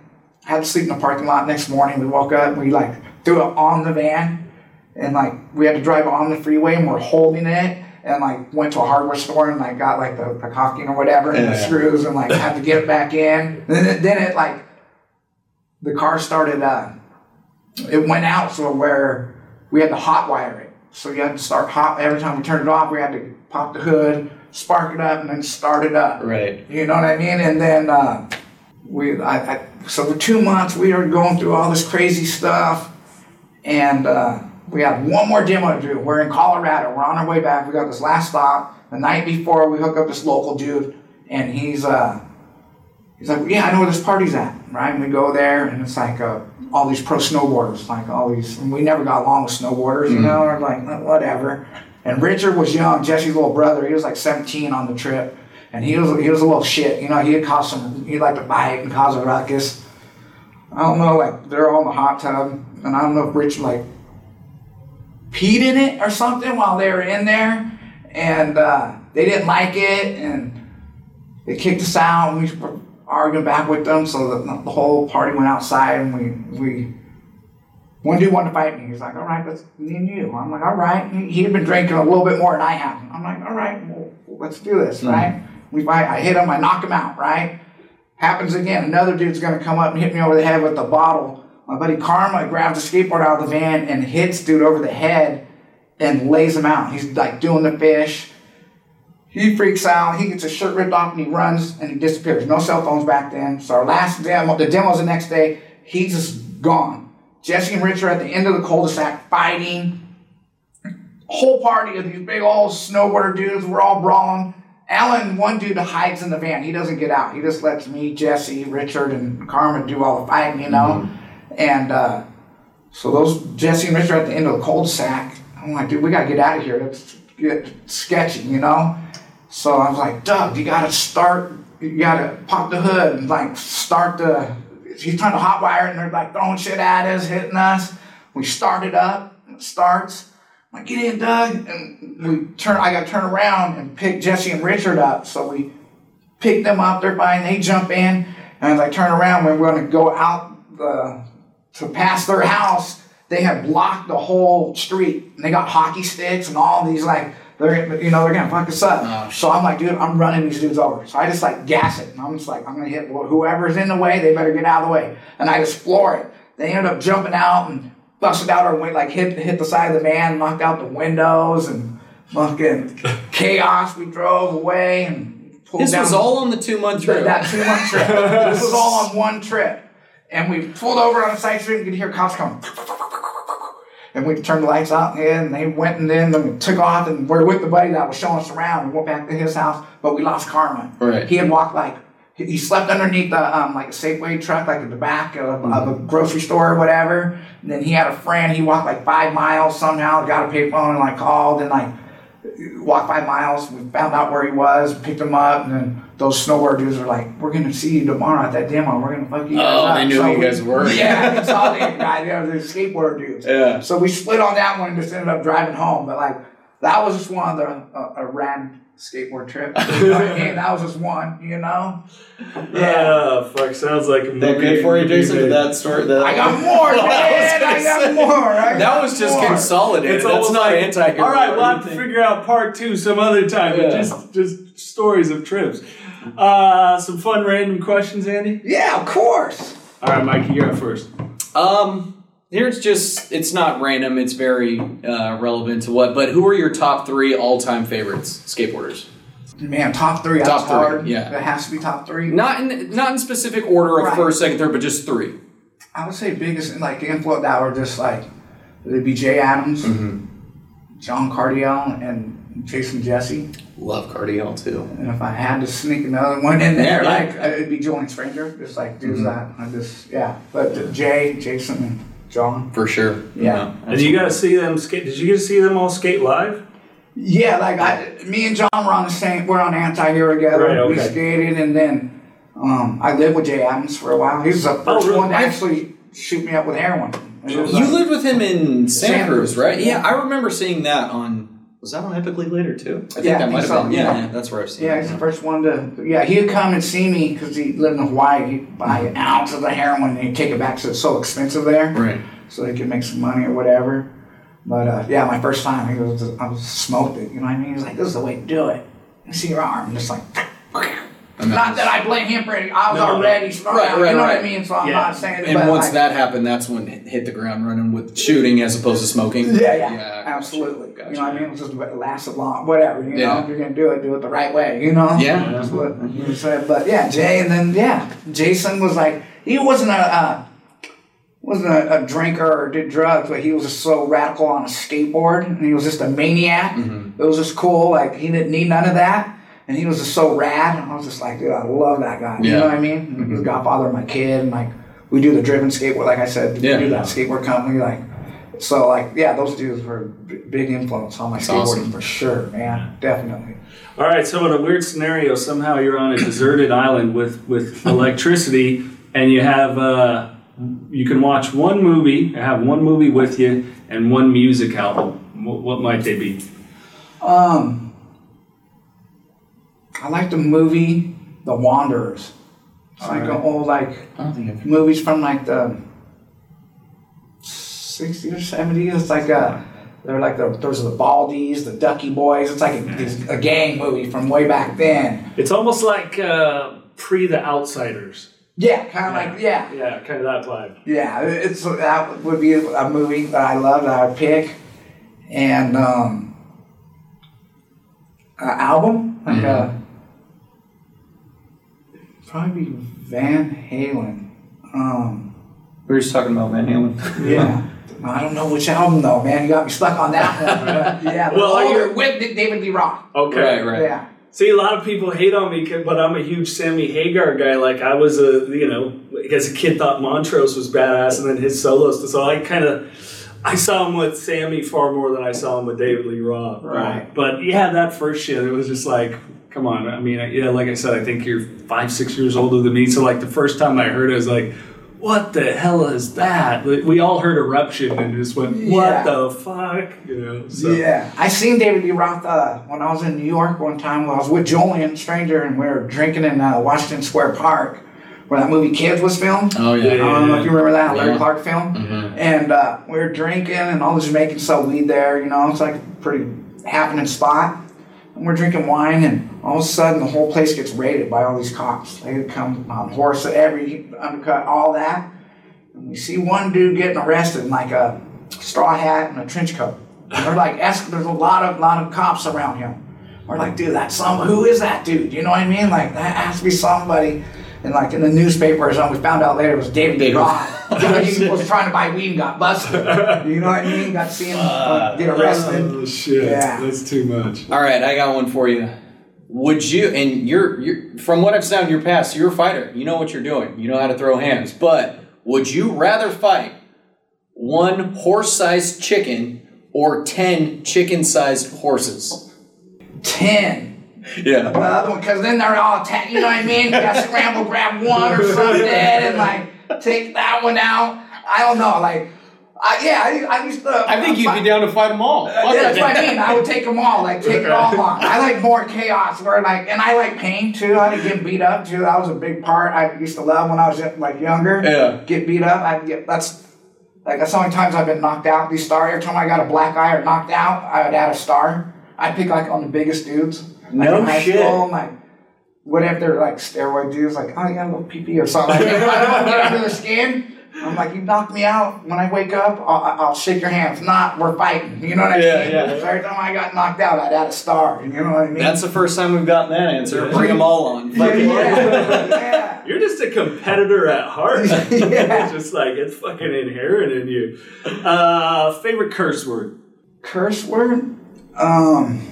had to sleep in the parking lot next morning. We woke up, we, like, threw it on the van, and, like, we had to drive on the freeway, and we're holding it. And like went to a hardware store and like got like the, the caulking or whatever and the screws and like had to get it back in. And then it, then it like the car started uh, it went out so where we had to hot wire it. So you had to start hot every time we turned it off. We had to pop the hood, spark it up, and then start it up. Right. You know what I mean? And then uh, we I, I so for two months we were going through all this crazy stuff, and uh, we had one more demo to do. We're in Colorado. We're on our way back. We got this last stop. The night before, we hook up this local dude, and he's uh, he's like, yeah, I know where this party's at, right? And we go there, and it's like uh, all these pro snowboarders, like all these. And we never got along with snowboarders, you know. We're like, "Uh, whatever. And Richard was young, Jesse's little brother. He was like 17 on the trip, and he was he was a little shit. You know, he had caused some. He liked to bite and cause a ruckus. I don't know, like they're all in the hot tub, and I don't know if Rich like peed in it or something while they were in there, and uh, they didn't like it, and they kicked us out, and we were arguing back with them, so the, the whole party went outside, and we we. One dude wanted to fight me. He's like, "All right, let's me and you." I'm like, "All right." He, had been drinking a little bit more than I had. I'm like, "All right, well, let's do this." Right? We fight. I hit him. I knock him out. Right? Happens again. Another dude's gonna come up and hit me over the head with the bottle. My buddy Karma grabs the skateboard out of the van and hits dude over the head and lays him out. He's like doing the fish. He freaks out. He gets his shirt ripped off and he runs and he disappears. No cell phones back then. So our last demo, the demo's the next day. He's just gone. Jessee and Rich are at the end of the cul-de-sac fighting. Whole party of these big old snowboarder dudes. We're all brawling. Alan, one dude hides in the van. He doesn't get out. He just lets me, Jessee, Richard, and Carmen do all the fighting, you know. Mm-hmm. And uh, so those Jessee and Richard are at the end of the cul-de-sac. I'm like, dude, we gotta get out of here. It's get sketchy, you know. So I was like, Doug, you gotta start. You gotta pop the hood and like start the. He's trying to hotwire it, and they're like throwing shit at us, hitting us. We start it up. It starts. I'm like, get in, Doug. And we turn. I got to turn around and pick Jessee and Richard up. So we pick them up. They're fine. They jump in, and as I turn around, we're going to go out the to pass their house. They had blocked the whole street, and they got hockey sticks and all these like they're you know they're gonna fuck us up. Oh, so I'm like, dude, I'm running these dudes over. So I just like gas it, and I'm just like, I'm gonna hit whoever's in the way. They better get out of the way, and I just floor it. They ended up jumping out and busted out our way, like hit hit the side of the van, knocked out the windows, and fucking chaos. We drove away and pulled This down. was all on the two month trip. that two month trip. this was all on one trip. And we pulled over on a side street and could hear cops coming. And we turned the lights out and they went and then then we took off and we're with the buddy that was showing us around. We went back to his house, but we lost Karma. Right. He had walked like he slept underneath the um, like a Safeway truck, like at the back of, of a grocery store or whatever. And then he had a friend. He walked like five miles somehow, got a payphone and like called and like walked five miles. We found out where he was, picked him up, and then those snowboard dudes were like, "We're gonna see you tomorrow at that demo. We're gonna fuck you guys Oh, up." they knew who you we- guys were. Yeah, the guy. They were the skateboard dudes. Yeah. So we split on that one and just ended up driving home. But like that was just one of the uh, a rad skateboard trip. You know what I mean? That was just one. You know. Yeah, fuck. Sounds like a movie. that good for you, Jason? Did that story? That, I got more, man. I, gonna got say. more. I that got was just more. consolidated. It's That's not like, anti All right, we'll have to figure out part two some other time. But Yeah. just just stories of trips. Uh, some fun random questions, Andy. Yeah, of course. All right, Mikey, you're up first. Um, here's just it's not random. It's very uh, relevant to what. But who are your top three all time favorites skateboarders? Man, top three. Top three, hard. yeah. It has to be top three. Not in not in specific order of Right. first, second, third, but just three. I would say biggest like influence that were just like it'd be Jay Adams, John Cardiel, and Jason Jessee. Love Cardiel too. And if I had to sneak another one in there, Yeah, yeah. like uh, it'd be Julien Stranger, just like dudes that I just yeah. But Jay, Jason, and John. For sure. Yeah. And you got to see them skate. Did you get to see them all skate live? Yeah, like I, me and John were on the same. We're on anti-hero together. Right, okay. We skated, and then um, I lived with Jay Adams for a while. He was the first Oh, really? one to actually shoot me up with heroin. And it was You like- lived with him in Santa Santa Cruz, Cruz, right? Yeah, yeah. I remember seeing that on. Was that on Epicly Later'd too? I think Yeah, that might have so, been. Yeah, yeah. yeah, that's where I've seen. Yeah, it. he's the first one to. Yeah, he'd come and see me because he lived in Hawaii. He'd buy an ounce of the heroin and he'd take it back because it's so expensive there. Right. So he could make some money or whatever. But uh, yeah, my first time, he was I was smoked it. You know what I mean? He was like, "This is the way to do it." I see your arm, just like. Not that I blame him for it. I was No, already strung Right, you know right. what I mean? So I'm Yeah. not saying. And once like, that happened, that's when it hit the ground running with shooting as opposed to smoking. Yeah, yeah, gotcha. absolutely. Gotcha. You know what I mean? It's just it lasted long, whatever. You Yeah. know, if you're gonna do it, do it the right way. You know? Yeah. That's what you said. But yeah, Jay, and then yeah, Jason was like he wasn't a uh, wasn't a, a drinker or did drugs, but he was just so radical on a skateboard, and he was just a maniac. Mm-hmm. It was just cool. Like he didn't need none of that. And he was just so rad. And I was just like, dude, I love that guy. You Yeah. Mm-hmm. know what I mean? He's the godfather of my kid. And like, we do the driven skateboard. Like I said, we do that skateboard company. Like, so like, yeah, those dudes were b- big influence on my skateboarding awesome. for sure, man. Definitely. All right, so in a weird scenario, somehow you're on a deserted island with with electricity, and you have uh, you can watch one movie, have one movie with you, and one music album. What, what might they be? Um, I like the movie The Wanderers. It's like an old like I don't think I've movies from like the 60s or 70s. It's like a, they're like the, those are the Baldies, the Ducky Boys. It's like a, a gang movie from way back then. It's almost like uh, pre The Outsiders. Yeah, kind of like, yeah. Yeah, kind of that vibe. Yeah, it's that would be a movie that I love that I would pick, and um, an album like a probably Van Halen. Um, We were just talking about Van Halen. yeah, I don't know which album though, man. You got me stuck on that one. But, yeah, the Well, are you- with David Lee Roth. Okay. Right, right. Yeah, See, a lot of people hate on me, but I'm a huge Sammy Hagar guy. Like I was a, you know, as a kid thought Montrose was badass, and then his solos. So I kind of, I saw him with Sammy far more than I saw him with David Lee Roth. Right. But yeah, that first shit, it was just like, come on. I mean, yeah, like I said, I think you're five, six years older than me. So like the first time I heard it, I was like. What the hell is that? Like, We all heard eruption and just went, "What Yeah. the fuck?" You know. So. yeah. I seen David Lee Roth uh, when I was in New York one time. When I was with Julien Stranger, and we were drinking in uh, Washington Square Park, where that movie Kids was filmed. Oh yeah. I don't know if you remember that Larry Yeah. Clark film. And uh, we were drinking, and all the Jamaicans sell weed there. You know, it's like a pretty happening spot. And we're drinking wine, and all of a sudden, the whole place gets raided by all these cops. They come on horse, every undercut, all that. And we see one dude getting arrested in like a straw hat and a trench coat. And we're like, "Es- there's a lot of lot of cops around him. We're like, dude, that's some. Who is that dude? You know what I mean? Like that has to be somebody. And like in the newspaper or something, we found out later it was David Lee David. Roth. he was trying to buy weed and got busted. You know what I mean? Got to see him uh, get arrested. Oh shit! Yeah. That's too much. All right, I got one for you. Would you? And you're, you're from what I've seen in your past, you're a fighter. You know what you're doing. You know how to throw hands. But would you rather fight one horse-sized chicken or ten chicken-sized horses? Ten. Yeah. The other one, because then they're all attack. You know what I mean? You got to scramble, grab one or something, and like take that one out. I don't know. Like, I, yeah, I, I used to. I think you'd be down to fight them all. Uh, that's what I mean. I would take them all, like take it all on. I like more chaos, where like, and I like pain too. I like get beat up too. That was a big part. I used to love when I was like younger. Yeah. Get beat up. I get that's like that's how many times I've been knocked out. These star. Every time I got a black eye or knocked out, I would add a star. I'd pick like on the biggest dudes. Like No in high shit. School, like what if they're like steroid dudes? Like oh, you got a little pee pee or something. Like, I don't get under the skin. I'm like, you knocked me out. When I wake up, I'll, I'll shake your hands. If not, we're fighting. You know what I Yeah, mean? yeah. So every time I got knocked out, I'd add a star. You know what I mean? That's the first time we've gotten that answer. Bring them all on. yeah, yeah, yeah. You're just a competitor at heart. Yeah. it's just like it's fucking inherent in you. Uh, favorite curse word? Curse word? Um, I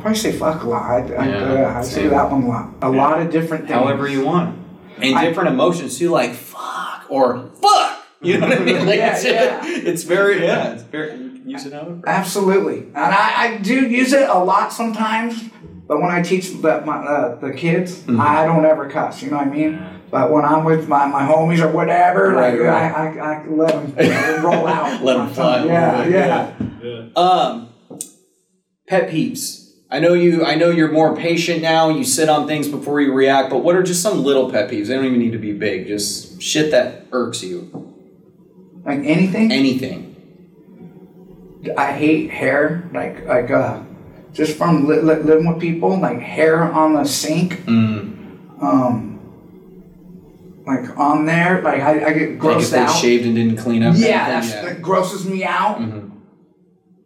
probably say fuck a lot. I, I, Yeah, I say that one a lot. A lot of different things. However you want. And I- different emotions too, like fuck or fuck. You know what I mean? Like Yeah, it's, yeah. it's very yeah. It's very you can use it however. Absolutely, and I, I do use it a lot sometimes. But when I teach the my, uh, the kids, Mm-hmm. I don't ever cuss. You know what I mean? But when I'm with my, my homies or whatever, Right, like right. I, I, I can let them roll out. let them fly. Yeah, yeah. Um, pet peeves. I know you. I know you're more patient now. You sit on things before you react. But what are just some little pet peeves? They don't even need to be big. Just shit that irks you. Like anything. Anything. I hate hair. Like like uh, just from li- li- living with people, like hair on the sink, um, like on there, like I, I get Like if grossed they out. shaved and didn't clean up. Yeah, that grosses me out.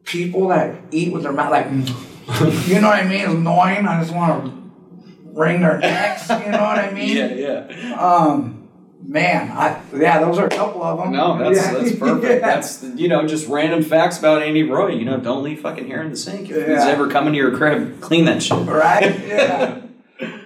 People that eat with their mouth, like, you know what I mean? It's annoying. I just want to wring their necks. You know what I mean? Yeah, yeah. Um, man, I yeah, those are a couple of them. No, that's Yeah. that's perfect. Yeah. That's you know just random facts about Andy Roy. You know, don't leave fucking hair in the sink. If he's ever coming to your crib, clean that shit. right. Yeah.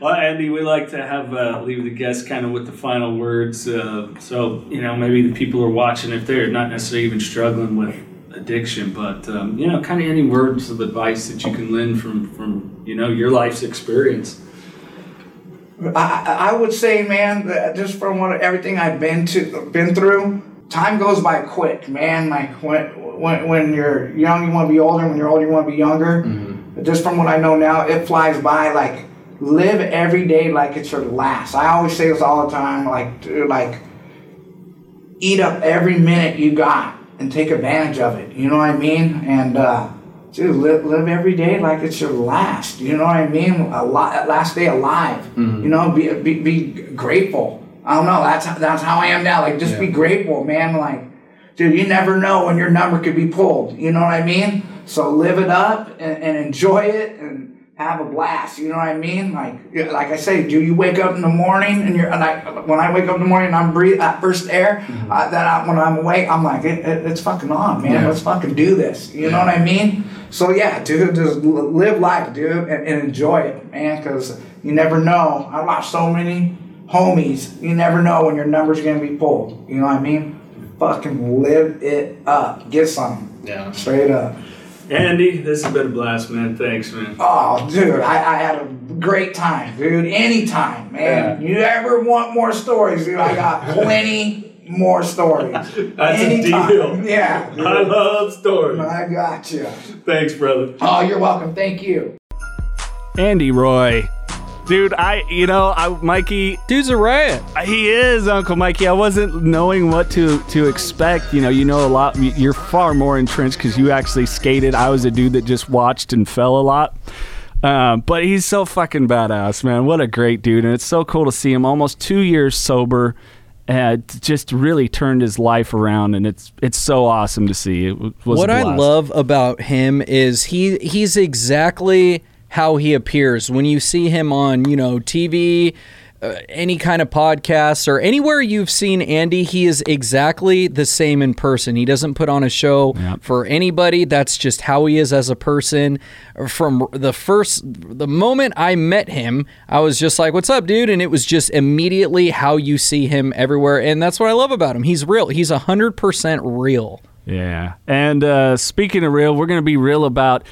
Well, Andy, we like to have uh, leave the guests kind of with the final words. Uh, so you know, maybe the people are watching, if they're not necessarily even struggling with addiction, but um, you know, kind of any words of advice that you can lend from from you know your life's experience. I, I would say, man, that just from what everything I've been to, been through, time goes by quick, man. Like when when, when you're young, you want to be older. When you're older, you want to be younger. But Just from what I know now, it flies by. Like live every day like it's your last. I always say this all the time. Like dude, like eat up every minute you got and take advantage of it. You know what I mean? And uh, dude, live, live every day like it's your last. You know what I mean? A lot, last day alive. You know, be, be be grateful. I don't know. That's that's how I am now. Like, just be grateful, man. Like, dude, you never know when your number could be pulled. You know what I mean? So live it up and, and enjoy it and have a blast. You know what I mean? Like, like I say, do you wake up in the morning and you're and I, when I wake up in the morning and I'm breathing that first air, uh, that I, when I'm awake, I'm like, it, it, it's fucking on, man. Let's fucking do this. You know what I mean? So yeah, dude, just live life, dude, and, and enjoy it, man. Because you never know. I lost so many homies. You never know when your number's gonna be pulled. You know what I mean? Fucking live it up. Get some. Yeah. Straight up. Andy, this has been a blast, man. Thanks, man. Oh, dude, I, I had a great time, dude. Anytime, man. You ever want more stories, dude? I got plenty more stories. That's a deal. Yeah, dude. I love stories. I got you. Thanks, brother. Oh, you're welcome. Thank you. Andy Roy. Dude, I, you know, I, Mikey, Dude's a riot. he is Uncle Mikey. I wasn't knowing what to to expect. You know, you know a lot. You're far more entrenched because you actually skated. I was a dude that just watched and fell a lot. Um, but he's so fucking badass, man. What a great dude, and it's so cool to see him almost two years sober. And just really turned his life around, and it's it's so awesome to see. It was what I love about him is he he's exactly how he appears when you see him on you know TV, uh, any kind of podcasts or anywhere you've seen Andy. He is exactly the same in person. He doesn't put on a show Yep. for anybody. That's just how he is as a person. From the first the moment I met him, I was just like, "What's up, dude?" And it was just immediately how you see him everywhere, and that's what I love about him. He's real. He's hundred percent real. Yeah. And uh, speaking of real, we're going to be real about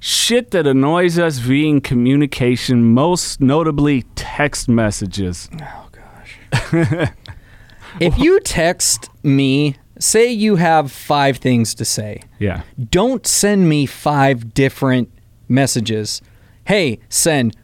shit that annoys us via communication, most notably text messages. Oh, gosh. if you text me, say you have five things to say, Yeah. don't send me five different messages. Hey, send.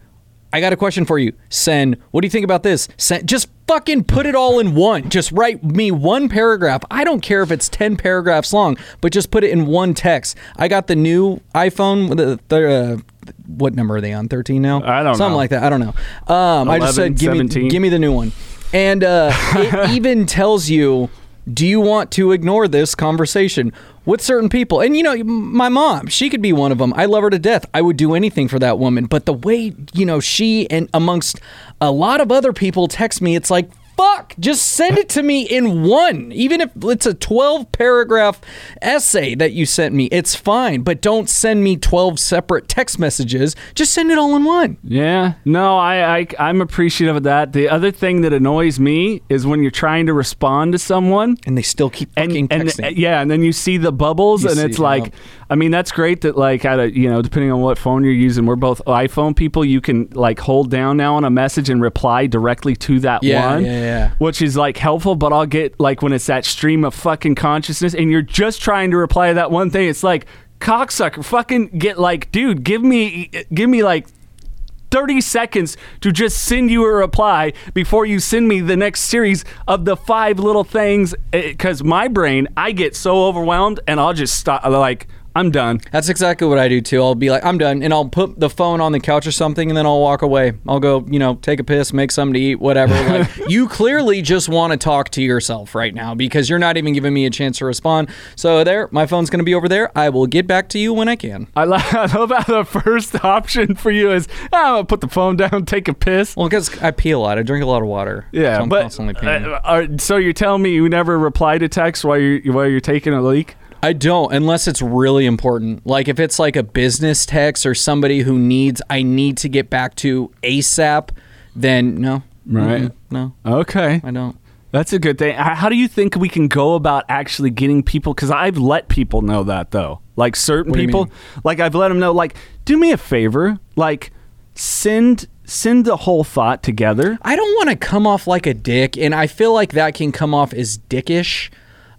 I got a question for you. Send. What do you think about this? Send. Just fucking put it all in one. Just write me one paragraph. I don't care if it's 10 paragraphs long, but just put it in one text. I got the new iPhone. The, the, uh, what number are they on? 13 now? I don't Something know. like that. I don't know. Um, I just said, give me, give me the new one. And uh, it even tells you, do you want to ignore this conversation with certain people? And you know, my mom, she could be one of them. I love her to death. I would do anything for that woman. But the way, you know, she and amongst a lot of other people text me, it's like, fuck, just send it to me in one. Even if it's a 12 paragraph essay that you sent me, it's fine. But don't send me 12 separate text messages. Just send it all in one. Yeah. No, I, I I'm appreciative of that. The other thing that annoys me is when you're trying to respond to someone And they still keep fucking and texting. Uh, yeah, and then you see the bubbles, You and see it's like, yeah. I mean, that's great that like, at a, you know, depending on what phone you're using, we're both iPhone people. You can like hold down now on a message and reply directly to that Yeah, one, yeah, yeah. which is like helpful. But I'll get like when it's that stream of fucking consciousness, and you're just trying to reply to that one thing. It's like cocksucker, fucking get like, dude, give me, give me like 30 seconds to just send you a reply before you send me the next series of the five little things eh, because my brain i get so overwhelmed and i'll just stop like I'm done. That's exactly what I do too. I'll be like, I'm done, and I'll put the phone on the couch or something, and then I'll walk away. I'll go, you know, take a piss, make something to eat, whatever. Like, you clearly just want to talk to yourself right now because you're not even giving me a chance to respond. So there, my phone's gonna be over there. I will get back to you when I can. I lo- I love how the first option for you is oh, I'm gonna put the phone down, take a piss. Well, because I pee a lot, I drink a lot of water. Yeah, so I'm but constantly peeing. uh, are, so you're telling me you never reply to text while you're while you're taking a leak? I don't unless it's really important. Like if it's like a business text or somebody who needs I need to get back to ASAP, then no. Right. No, Okay, I don't. that's a good thing. How do you think we can go about actually getting people? Because I've let people know that though, like certain people, like I've let them know, like do me a favor, like send send the whole thought together. I don't want to come off like a dick, and I feel like that can come off as dickish.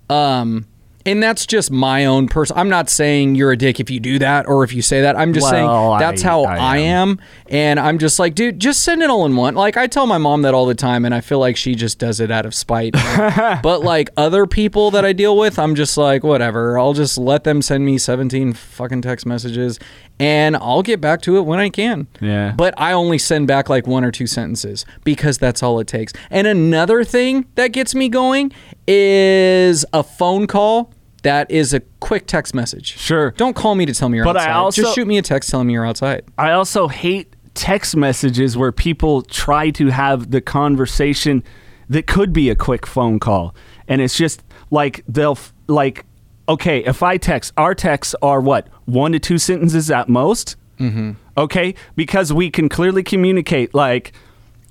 Um, and that's just my own person. I'm not saying you're a dick if you do that or if you say that. I'm just Well, saying that's I- how I I, am. And I'm just like, dude, just send it all in one. Like I tell my mom that all the time, and I feel like she just does it out of spite. but like other people that I deal with, I'm just like, whatever. I'll just let them send me 17 fucking text messages, and I'll get back to it when I can. Yeah. But I only send back like one or two sentences because that's all it takes. And another thing that gets me going is a phone call that is a quick text message. Sure. Don't call me to tell me you're But I outside. also- Just shoot me a text telling me you're outside. I also hate text messages where people try to have the conversation that could be a quick phone call. And it's just like they'll f- like okay, if I text, our texts are what? 1 to 2 sentences at most? Mm-hmm. Okay? Because we can clearly communicate like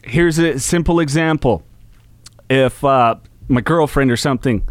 here's a simple example. If uh, my girlfriend or something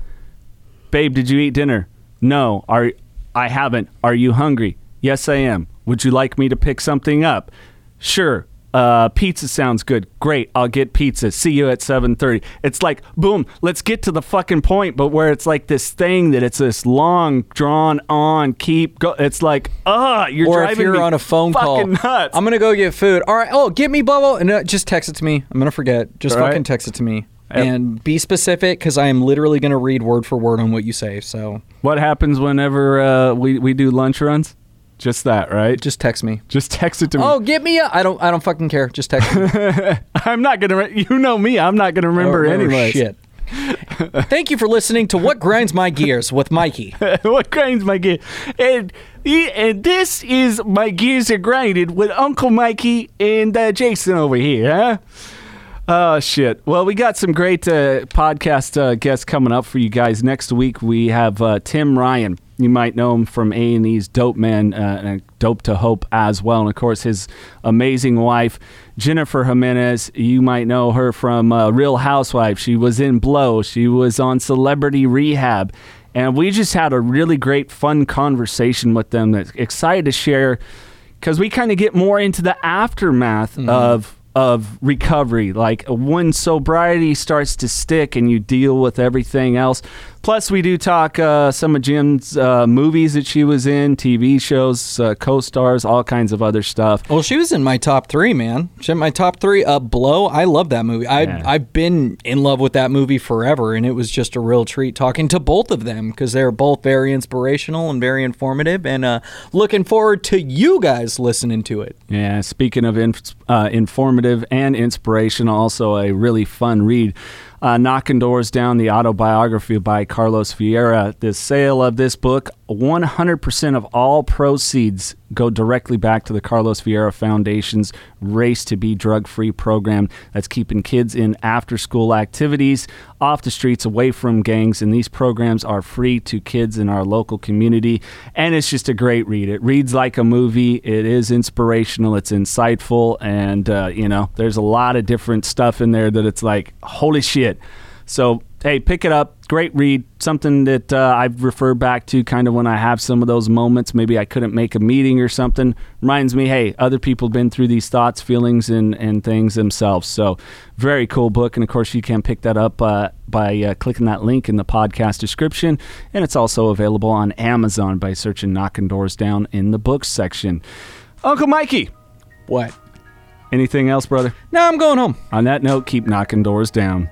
babe, did you eat dinner? No. Are I haven't. Are you hungry? Yes, I am. Would you like me to pick something up? Sure. Uh, pizza sounds good. Great. I'll get pizza. See you at 7:30. It's like, boom, let's get to the fucking point, but where it's like this thing that it's this long drawn on keep go it's like, ah, you're or driving if you're me on a phone call, fucking nuts. I'm gonna go get food. All right. Oh, get me blah. And uh, just text it to me. I'm gonna forget. Just All right. fucking text it to me. Yep. And be specific because I am literally gonna read word for word on what you say. So what happens whenever uh, we we do lunch runs? Just that, right? just text me. Just text it to me. Oh, get me a. I don't. I don't fucking care. Just text me. I'm not gonna. Re- you know me. I'm not gonna remember Oh, anyway. Shit. Thank you for listening to What Grinds My Gears with Mikey. what grinds my gears? And, and this is my gears are grinded with Uncle Mikey and uh, Jason over here, huh? Oh shit! Well, we got some great uh, podcast uh, guests coming up for you guys next week. We have uh, Tim Ryan. You might know him from A and E's Dope Man uh, and Dope to Hope as well, and of course his amazing wife Jennifer Gimenez. You might know her from uh, Real Housewives. She was in Blow. She was on Celebrity Rehab, and we just had a really great, fun conversation with them. That's excited to share because we kind of get more into the aftermath of of recovery. Like when sobriety starts to stick and you deal with everything else plus we do talk uh, some of jim's uh, movies that she was in tv shows uh, co-stars all kinds of other stuff Well, she was in my top three, man. She in my top three. Uh, Blow. I love that movie. I Yeah. I've been in love with that movie forever, and it was just a real treat talking to both of them because they're both very inspirational and very informative. And uh, looking forward to you guys listening to it. Yeah, speaking of inf- uh, informative and inspirational, also a really fun read. Uh, Knocking Doors Down, the autobiography by Carlos Vieira. The sale of this book, 100% of all proceeds go directly back to the Carlos Vieira Foundation's Race to Be Drug Free program that's keeping kids in after school activities off the streets, away from gangs. And these programs are free to kids in our local community. And it's just a great read. It reads like a movie, it is inspirational, it's insightful. And, uh, you know, there's a lot of different stuff in there that it's like, holy shit. So, hey, pick it up. Great read. Something that uh, I've referred back to kind of when I have some of those moments. Maybe I couldn't make a meeting or something. Reminds me, hey, other people have been through these thoughts, feelings, and, and things themselves. So, very cool book. And of course, you can pick that up uh, by uh, clicking that link in the podcast description. And it's also available on Amazon by searching Knocking Doors Down in the books section. Uncle Mikey, What? anything else, brother? No, I'm going home. On that note, keep knocking doors down.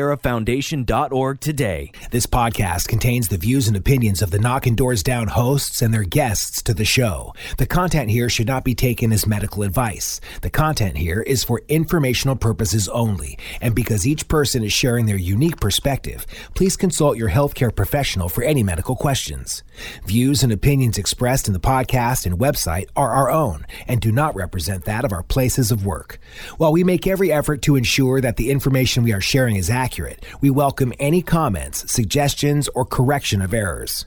carlosvieirafoundation.org today. This podcast contains the views and opinions of the Knocking Doors Down hosts and their guests to the show. The content here should not be taken as medical advice. The content here is for informational purposes only, and because each person is sharing their unique perspective, please consult your healthcare professional for any medical questions. Views and opinions expressed in the podcast and website are our own and do not represent that of our places of work. While we make every effort to ensure that the information we are sharing is accurate, we welcome any comments, suggestions, or correction of errors.